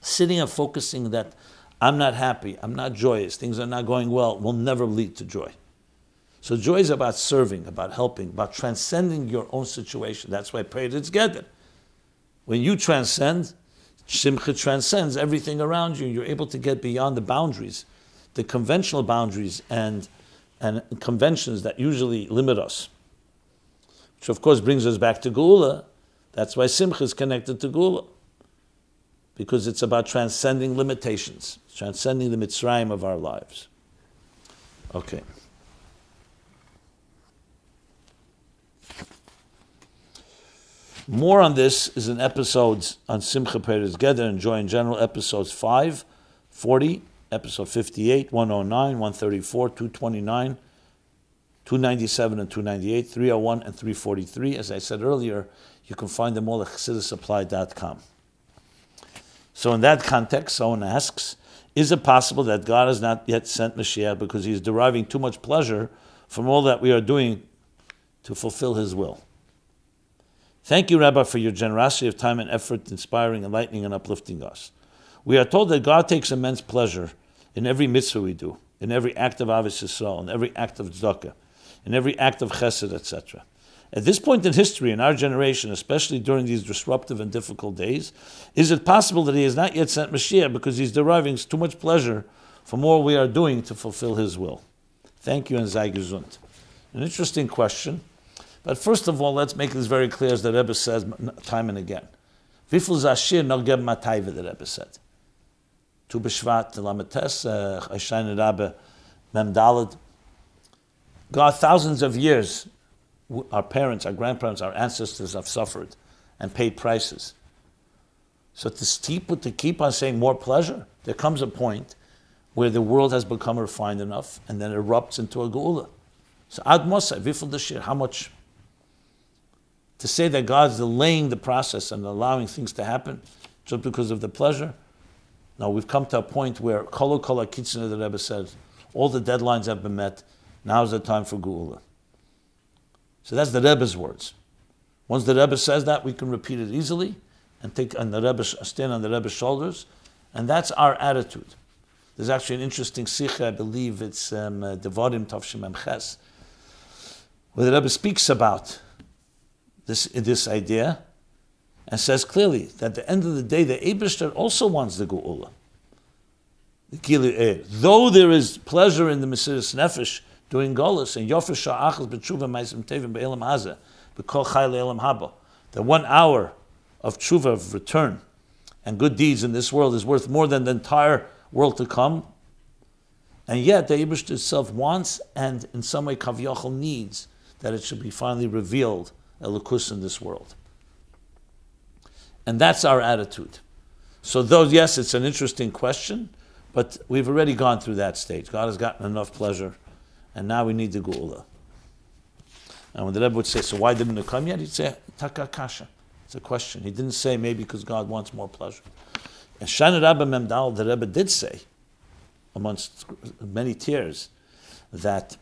Sitting and focusing that I'm not happy, I'm not joyous, things are not going well, will never lead to joy. So joy is about serving, about helping, about transcending your own situation. That's why prayer is Geder. When you transcend, Simcha transcends everything around you. You're able to get beyond the boundaries, the conventional boundaries and, and conventions that usually limit us. Which of course brings us back to Geula. That's why Simcha is connected to Geula. because it's about transcending limitations, transcending the Mitzrayim of our lives. Okay. More on this is in episodes on Simcha Poretz Geder and Joy in General, episodes 5, 40, episode 58, 109, 134, 229, 297 and 298, 301 and 343. As I said earlier, you can find them all at chassidusapplied.com. So in that context, someone asks, is it possible that God has not yet sent Mashiach because he is deriving too much pleasure from all that we are doing to fulfill his will? Thank you, Rabbi, for your generosity of time and effort, inspiring, enlightening, and uplifting us. We are told that God takes immense pleasure in every mitzvah we do, in every act of Avis Yisrael, in every act of tzedakah, in every act of chesed, etc. At this point in history, in our generation, especially during these disruptive and difficult days, is it possible that He has not yet sent Mashiach because He's deriving too much pleasure from all we are doing to fulfill His will? Thank you and sei gesund. An interesting question. But first of all, let's make this very clear, as the Rebbe says time and again. Viful zashir nogeb matayve, the Rebbe said. Tu b'shvat lamates, Hashayin Rabbe. God, thousands of years, our parents, our grandparents, our ancestors have suffered and paid prices. So to keep, to keep on saying more pleasure, there comes a point where the world has become refined enough and then erupts into a geula. So ad mosai, viful dashir, how much to say that God's delaying the process and allowing things to happen just because of the pleasure. Now we've come to a point where kolo kol kitzner the Rebbe says all the deadlines have been met. Now is the time for Geula. So that's the Rebbe's words. Once the Rebbe says that, we can repeat it easily and take and the Rebbe stand on the Rebbe's shoulders, and that's our attitude. There's actually an interesting sikha, I believe it's um, uh, Devarim Tavshim Ches, where the Rebbe speaks about this, this idea and says clearly that at the end of the day, the Eberster also wants the Geula. Eh, though there is pleasure in the Mesiris Nefesh doing Golas and Yofer Sha'achas B'tshuva Maisim Tevim Be'elam Hazeh B'kol Chai Le'elam Haba, the one hour of tshuva of return and good deeds in this world is worth more than the entire world to come. And yet the Eberster itself wants and in some way Kavyochel needs that it should be finally revealed Elikus in this world. And that's our attitude. So, though, yes, it's an interesting question, but we've already gone through that stage. God has gotten enough pleasure, and now we need the Geula. And when the Rebbe would say, So why didn't it come yet? He'd say, Takakasha. It's a question. He didn't say maybe because God wants more pleasure. And Shana Rabba Memdal, the Rebbe did say, amongst many tears, that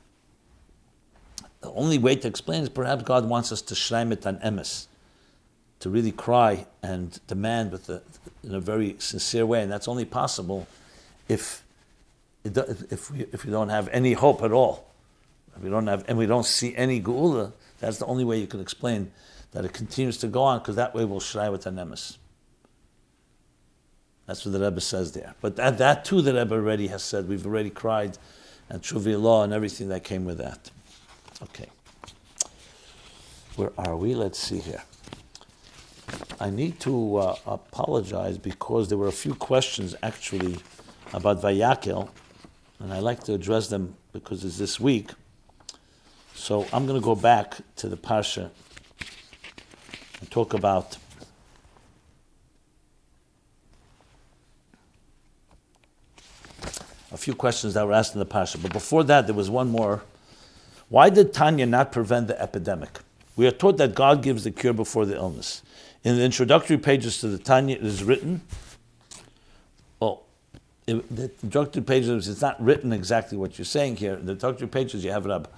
the only way to explain is perhaps God wants us to shreim it on emes, to really cry and demand with a, in a very sincere way, and that's only possible if if we, if we don't have any hope at all. If we don't have and we don't see any geula, that's the only way you can explain that it continues to go on, because that way we'll shray with the emes. That's what the Rebbe says there. But that, that too, the Rebbe already has said. We've already cried, and Truvi law and everything that came with that. Okay. Where are we? Let's see here. I need to uh, apologize because there were a few questions actually about Vayakel, and I like to address them because it's this week. So I'm going to go back to the Parsha and talk about a few questions that were asked in the Parsha. But before that, there was one more why did Tanya not prevent the epidemic? We are taught that God gives the cure before the illness. In the introductory pages to the Tanya, it is written, well, the introductory pages, it's not written exactly what you're saying here. In the introductory pages, you have Rab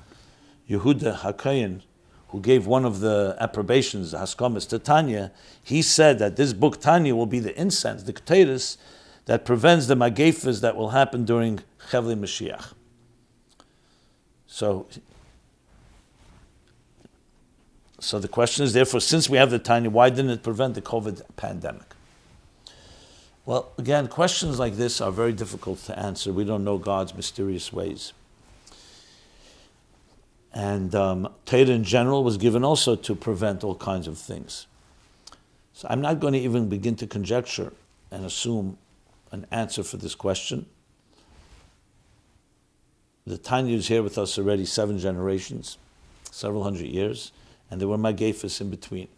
Yehuda Hakayan, who gave one of the approbations, the Haskamas, to Tanya. He said that this book, Tanya, will be the incense, the kteris, that prevents the magefas that will happen during Chevli Mashiach. So so the question is, therefore, since we have the Tanya, why didn't it prevent the COVID pandemic? Well, again, questions like this are very difficult to answer. We don't know God's mysterious ways. And um, Torah in general was given also to prevent all kinds of things. So I'm not going to even begin to conjecture and assume an answer for this question. The Tanya is here with us already seven generations, several hundred years and there were magefas in between.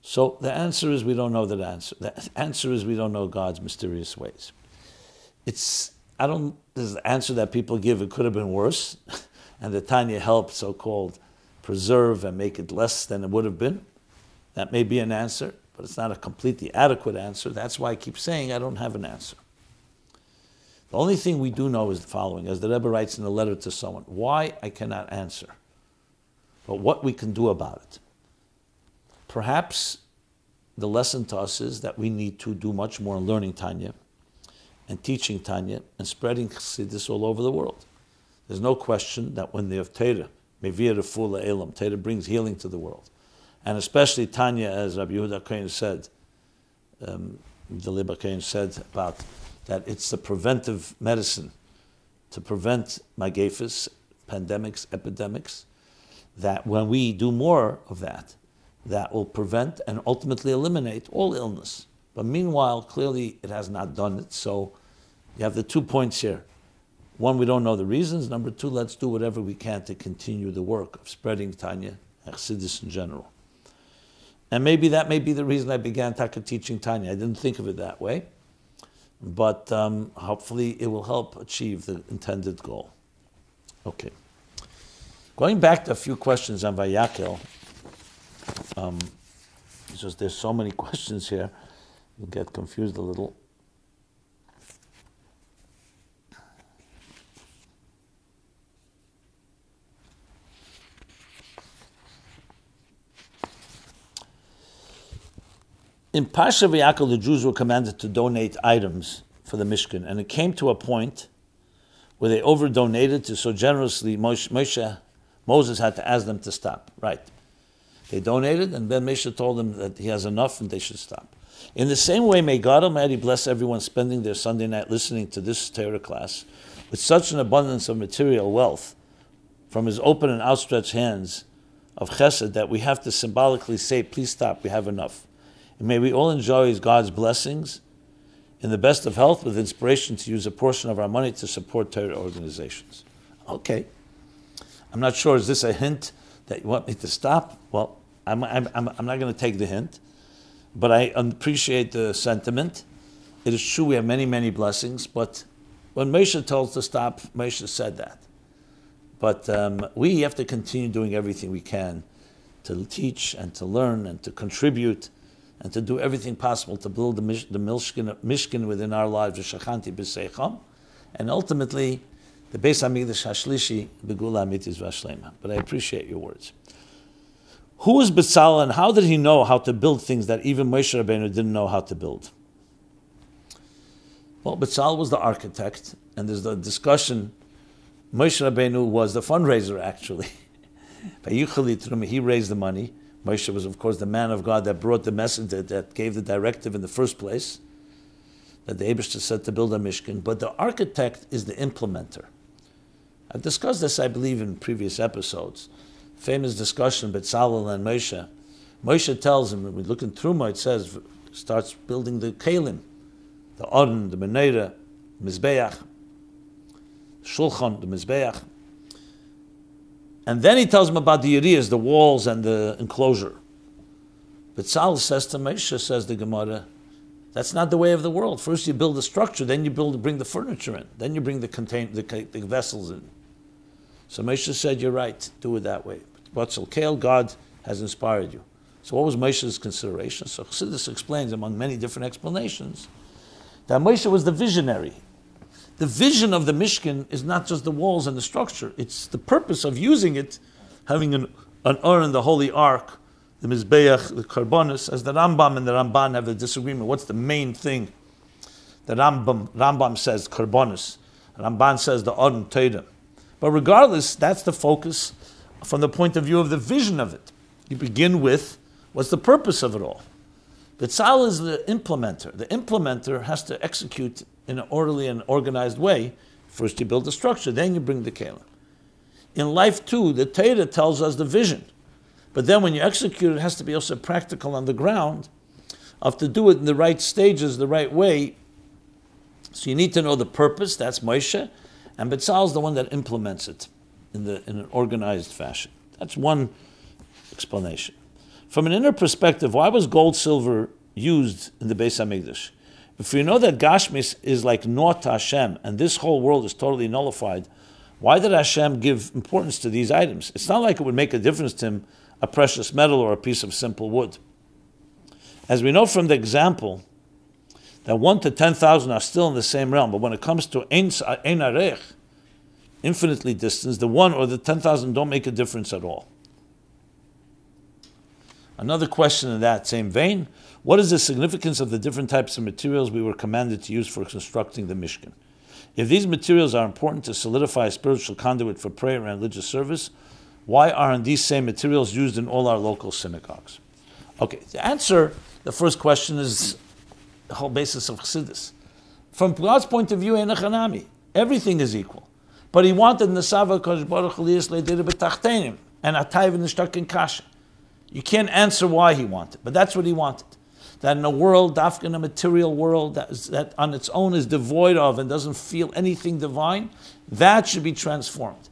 So the answer is we don't know that answer. The answer is we don't know God's mysterious ways. It's I don't. There's the answer that people give. It could have been worse, and the Tanya helped so-called preserve and make it less than it would have been. That may be an answer, but it's not a completely adequate answer. That's why I keep saying I don't have an answer. The only thing we do know is the following, as the Rebbe writes in a letter to someone: why I cannot answer, but what we can do about it. Perhaps the lesson to us is that we need to do much more in learning Tanya and teaching Tanya and spreading Chassidus all over the world. There's no question that when they have Torah, Mevir Fula Elam, Torah brings healing to the world. And especially Tanya, as Rabbi Yehuda Kohen said, um, the Liba Kain said about that it's the preventive medicine to prevent magefis, pandemics, epidemics, that when we do more of that, that will prevent and ultimately eliminate all illness. But meanwhile, clearly it has not done it. So you have the two points here. One, we don't know the reasons. Number two, let's do whatever we can to continue the work of spreading Tanya, and Chassidus in general. And maybe that may be the reason I began Taka teaching Tanya. I didn't think of it that way. But um, hopefully it will help achieve the intended goal. Okay. Going back to a few questions on Vayakel, um, just there's so many questions here, you get confused a little. In Pasha V'Yaakov, the Jews were commanded to donate items for the Mishkan, and it came to a point where they over donated to so generously, Moshe, Moshe, Moses had to ask them to stop. Right. They donated, and then Moshe told them that he has enough and they should stop. In the same way, may God Almighty bless everyone spending their Sunday night listening to this Torah class with such an abundance of material wealth from His open and outstretched hands of chesed that we have to symbolically say, please stop, we have enough. And may we all enjoy God's blessings in the best of health with inspiration to use a portion of our money to support Torah organizations. Okay. I'm not sure, is this a hint that you want me to stop? Well, I'm, I'm, I'm not going to take the hint, but I appreciate the sentiment. It is true we have many, many blessings, but when Moshe told us to stop, Moshe said that. But um, we have to continue doing everything we can to teach and to learn and to contribute and to do everything possible to build the, mish, the mishkin, mishkin within our lives, v'shachanti b'seicham, and ultimately the Beis Hamikdash Hashlishi Begula Amitis Vashlema. But I appreciate your words. Who was Bezalel and how did he know how to build things that even Moshe Rabbeinu didn't know how to build? Well, Bezalel was the architect, and there's the discussion. Moshe Rabbeinu was the fundraiser, actually. he raised the money. Moshe was, of course, the man of God that brought the message, that, that gave the directive in the first place, that the Abishta said to build a Mishkan. But the architect is the implementer. I've discussed this, I believe, in previous episodes. Famous discussion, Betzalel and Moshe. Moshe tells him, when we look in Truma, it says, starts building the Kalim, the Aron, the Menorah, Mizbeach, Shulchan, the Mizbeach. And then he tells him about the Yerias, the walls and the enclosure. But Sal says to Moshe, says the Gemara, that's not the way of the world. First you build a structure, then you build, bring the furniture in, then you bring the, contain, the, the vessels in. So Moshe said, you're right, do it that way. But Kale, God has inspired you. So what was Moshe's consideration? So Chassidus explains, among many different explanations, that Moshe was the visionary the vision of the Mishkan is not just the walls and the structure, it's the purpose of using it, having an, an Ur the Holy Ark, the Mizbeach, the Karbonis, as the Rambam and the Ramban have a disagreement. What's the main thing? The Rambam, Rambam says Karbonis, Ramban says the Aron Teda. But regardless, that's the focus from the point of view of the vision of it. You begin with what's the purpose of it all. Betzal is the implementer. The implementer has to execute in an orderly and organized way. First, you build the structure, then you bring the kalim. In life, too, the Torah tells us the vision. But then when you execute it, has to be also practical on the ground, of to do it in the right stages, the right way. So you need to know the purpose, that's Moshe, and Betzal is the one that implements it in, the, in an organized fashion. That's one explanation. From an inner perspective, why was gold, silver used in the Beis Hamikdash? If we know that Gashmis is like naught to Hashem, and this whole world is totally nullified, why did Hashem give importance to these items? It's not like it would make a difference to him a precious metal or a piece of simple wood. As we know from the example, that 1 to 10,000 are still in the same realm, but when it comes to Ein Arech, infinitely distant, the 1 or the 10,000 don't make a difference at all. Another question in that same vein what is the significance of the different types of materials we were commanded to use for constructing the Mishkan? If these materials are important to solidify a spiritual conduit for prayer and religious service, why aren't these same materials used in all our local synagogues? Okay, the answer the first question is the whole basis of Chassidus. From God's point of view, Enochanami, everything is equal. But he wanted Nasava Kosh Baruch Hu and Atayv in in Kasha. You can't answer why he wanted, but that's what he wanted. That in a world, dafka in a material world that, is, that on its own is devoid of and doesn't feel anything divine, that should be transformed.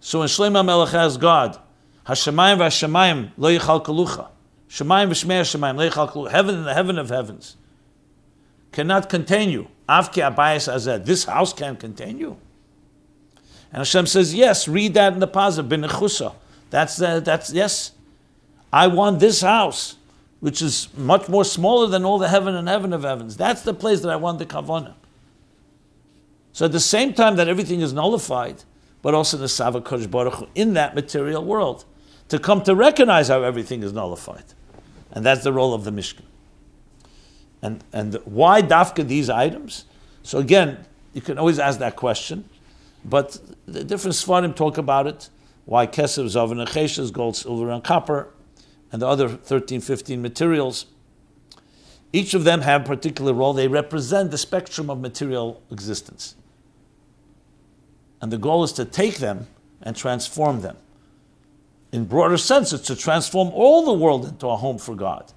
So in Shlomo Melech has God, Hashemayim v'Hashemayim lo yichal kalucha. Shemayim v'Shmei Hashemayim lo yichal kalucha. Heaven and the heaven of heavens cannot contain you. Avki abayis azed. This house can't contain you. And Hashem says, yes, read that in the positive, bin That's, the, that's, yes. I want this house, which is much more smaller than all the heaven and heaven of heavens. That's the place that I want the kavanah. So at the same time that everything is nullified, but also the Sava Kodesh Baruch Hu in that material world, to come to recognize how everything is nullified. And that's the role of the Mishkan. And, and why dafka these items? So again, you can always ask that question. But the different Svarim talk about it, why Kesev, Zav, and Acheshes, gold, silver, and copper, and the other 13, 15 materials. Each of them have a particular role. They represent the spectrum of material existence. And the goal is to take them and transform them. In broader sense, it's to transform all the world into a home for God.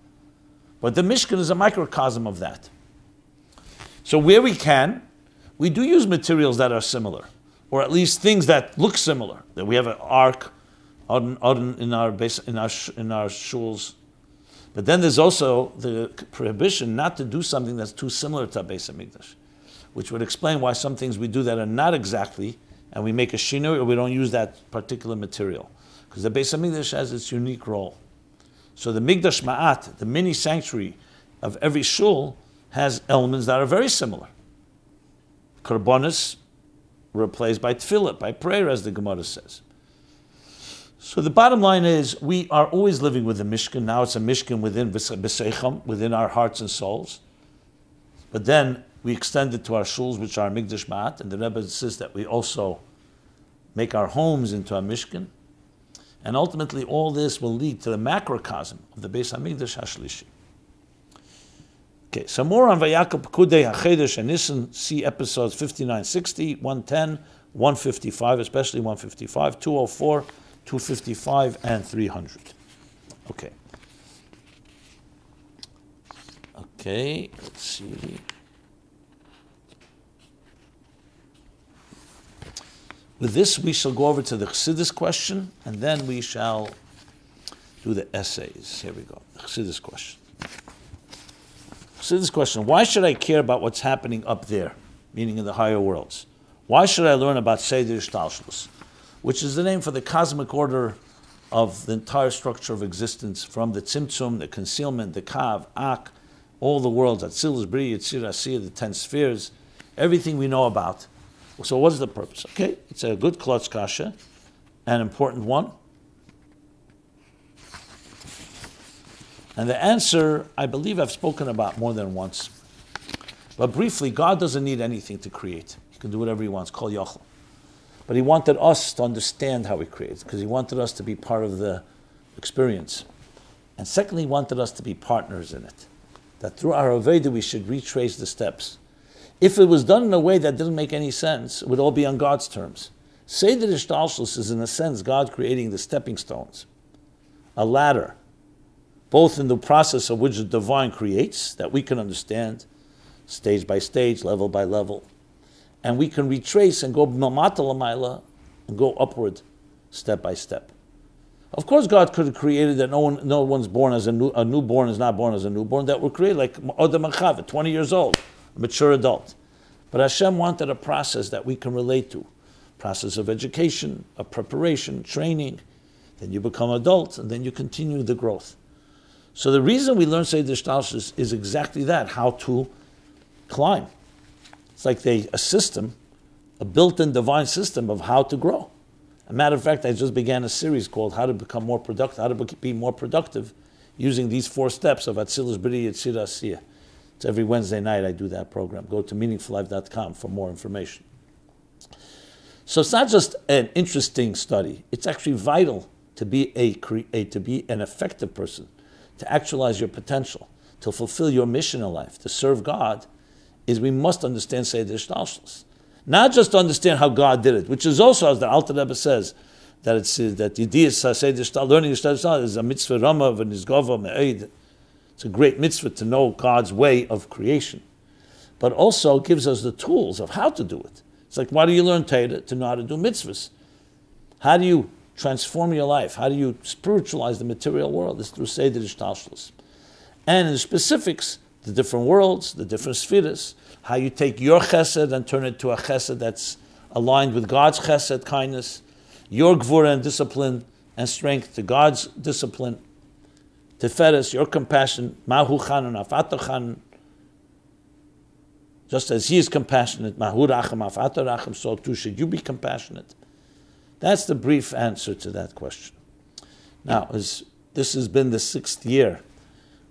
But the Mishkan is a microcosm of that. So where we can, we do use materials that are similar or at least things that look similar. That we have an ark in our base, in our in our shuls. But then there's also the prohibition not to do something that's too similar to a Beis Hamikdash, which would explain why some things we do that are not exactly, and we make a shinoi or we don't use that particular material, because the Beis Hamikdash has its unique role. So the Mikdash Me'at, the mini sanctuary of every shul, has elements that are very similar. Karbonis, replaced by tefillah, by prayer, as the Gemara says. So the bottom line is, we are always living with the Mishkan. Now it's a Mishkan within B'Seicham, within our hearts and souls. But then we extend it to our shuls, which are Mikdash Me'at, and the Rebbe insists that we also make our homes into a Mishkan. And ultimately, all this will lead to the macrocosm of the Beis Hamikdash Hashlishi. Okay, so more on Vayakhel Pekudei HaChedesh and Nisan, see episodes 5960, 110, 155, especially 155, 204, 255, and 300. Okay. Okay, let's see. With this, we shall go over to the Chassidus question, and then we shall do the essays. Here we go, the Chassidus question. This question, why should I care about what's happening up there, meaning in the higher worlds? Why should I learn about Seder Hishtalshelus, which is the name for the cosmic order of the entire structure of existence, from the Tzimtzum, the concealment, the Kav, Ak, all the worlds, Atzilus, Bri, Yitzir, Asiyah, the ten spheres, everything we know about. So what is the purpose? Okay, it's a good klotz kasha, an important one. And the answer, I believe I've spoken about more than once. But briefly, God doesn't need anything to create. He can do whatever he wants, call Yachal. But he wanted us to understand how he creates, because he wanted us to be part of the experience. And secondly, he wanted us to be partners in it. That through our Avodah we should retrace the steps. If it was done in a way that didn't make any sense, it would all be on God's terms. Seder Hishtalshelus is in a sense God creating the stepping stones, a ladder both in the process of which the divine creates, that we can understand stage by stage, level by level, and we can retrace and go mamata and go upward, step by step. Of course, God could have created that no one, no one's born as a, new, a newborn is not born as a newborn. That were created like Adam and 20 years old, mature adult. But Hashem wanted a process that we can relate to, process of education, of preparation, training. Then you become adult, and then you continue the growth. So the reason we learn Seder Hishtalshelus is exactly that: how to climb. It's like they, a system, a built-in divine system of how to grow. A matter of fact, I just began a series called How to Become More Productive, How to Be More Productive, using these four steps of Atzilus B'ri Yitzir Asiyah. It's every Wednesday night I do that program. Go to meaningfullife.com for more information. So it's not just an interesting study, it's actually vital to be, a, a, to be an effective person, to actualize your potential, to fulfill your mission in life, to serve God, is we must understand Seder Hishtalshelus. Not just to understand how God did it, which is also, as the Alter Rebbe says, that it's that the idea is learning Seder is a mitzvah rama v'nizgova me'ed. It's a great mitzvah to know God's way of creation, but also gives us the tools of how to do it. It's like why do you learn Torah to know how to do mitzvahs? How do you transform your life? How do you spiritualize the material world? It's through Seder Hishtalshelus. And in specifics, the different worlds, the different spheres, how you take your chesed and turn it to a chesed that's aligned with God's chesed, kindness, your gvura and discipline and strength to God's discipline, Tiferes, your compassion, Mahu Chanun, Chanun, just as he is compassionate, Mahu Racham, Racham, so too should you be compassionate. That's the brief answer to that question. Now, as this has been the sixth year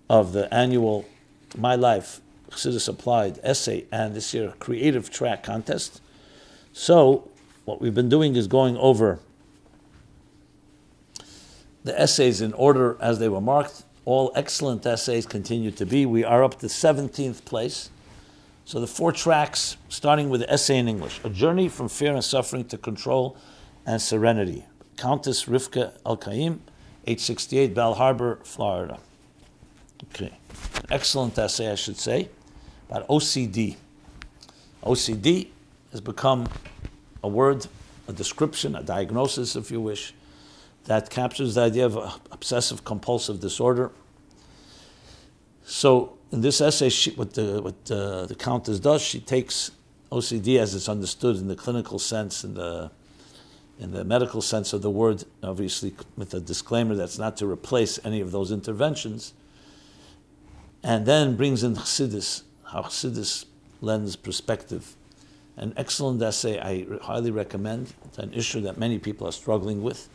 of the annual My Life Chassidus Applied essay and this year creative track contest. So, what we've been doing is going over the essays in order as they were marked. All excellent essays continue to be. We are up to 17th place. So the four tracks, starting with the essay in English A Journey from Fear and Suffering to Control and Serenity. Countess Rivka El Kaim, 868 Bal Harbour, Florida. Okay. An Excellent essay, I should say, about OCD. OCD has become a word, a description, a diagnosis, if you wish, that captures the idea of uh, obsessive compulsive disorder. So, in this essay, she, what, the, what the, the Countess does, she takes OCD as it's understood in the clinical sense, in the, in the medical sense of the word, obviously with a disclaimer that's not to replace any of those interventions, and then brings in Chassidus, how Chassidus lends perspective. An excellent essay I highly recommend. It's an issue that many people are struggling with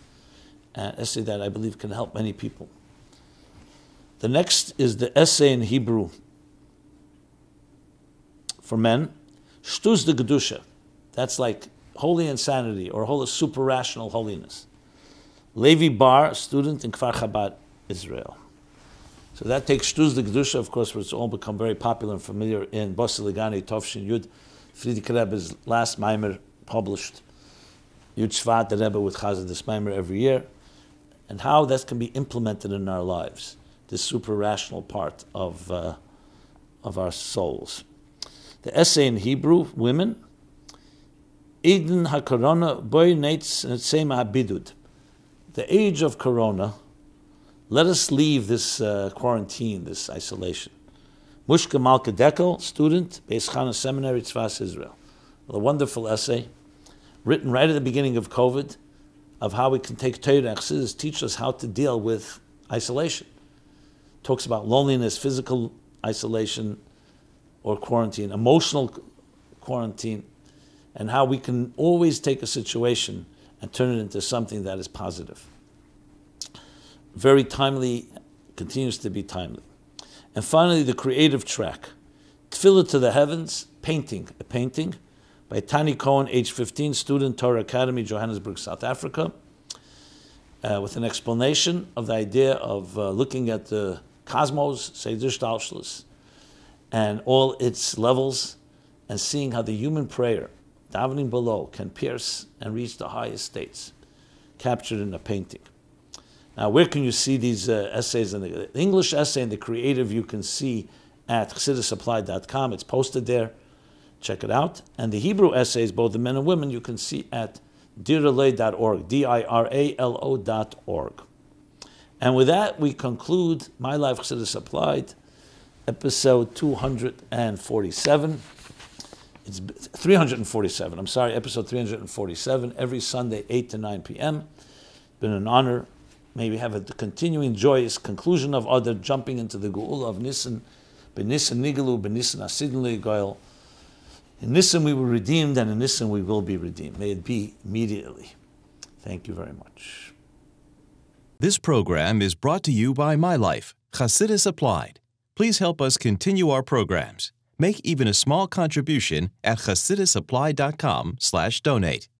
an essay that I believe can help many people. The next is the essay in Hebrew for men, Shtus de Kedusha. That's like holy insanity or holy super rational holiness. Levi Bar, student in Kfar Chabad, Israel. So that takes Shtus de Kedusha, of course, where it's all become very popular and familiar in Basi L'Gani Tovshin Yud, Frierdiker Rebbe's last Maimer published. Yud Shvat, the Rebbe with Chazad this Maimer every year and how that can be implemented in our lives, this super rational part of, uh, of our souls. The essay in Hebrew, women, Eden HaKorona Boy Nates Sema Bidud. The age of Corona, let us leave this uh, quarantine, this isolation. Mushka Malka Dekel, student, Beis Seminary, Tzfas Israel. A wonderful essay, written right at the beginning of COVID, of how we can take Torah and Chassidus teach us how to deal with isolation. Talks about loneliness, physical isolation or quarantine, emotional quarantine, and how we can always take a situation and turn it into something that is positive. Very timely, continues to be timely. And finally, the creative track. Tefillah to the heavens, painting, a painting by Tani Cohen, age 15, student, Torah Academy, Johannesburg, South Africa, uh, with an explanation of the idea of uh, looking at the cosmos, Seder Hishtalshelus, and all its levels, and seeing how the human prayer, davening below, can pierce and reach the highest states, captured in a painting. Now, where can you see these uh, essays? In the, the, English essay and the creative you can see at chassidusapplied.com. It's posted there. Check it out. And the Hebrew essays, both the men and women, you can see at diralo.org, D-I-R-A-L-O.org. And with that, we conclude My Life Chassidus Applied, episode 247. It's 347, I'm sorry, episode 347, every Sunday, 8 to 9 p.m. Been an honor. May we have a continuing joyous conclusion of other jumping into the Geula of Nisan, Ben Nisan Nigalu, Ben Nisan Asidin Goel. In Nisan we were redeemed, and in Nisan we will be redeemed. May it be immediately. Thank you very much. This program is brought to you by My Life, Chassidus Applied. Please help us continue our programs. Make even a small contribution at chassidusapplied.com slash donate.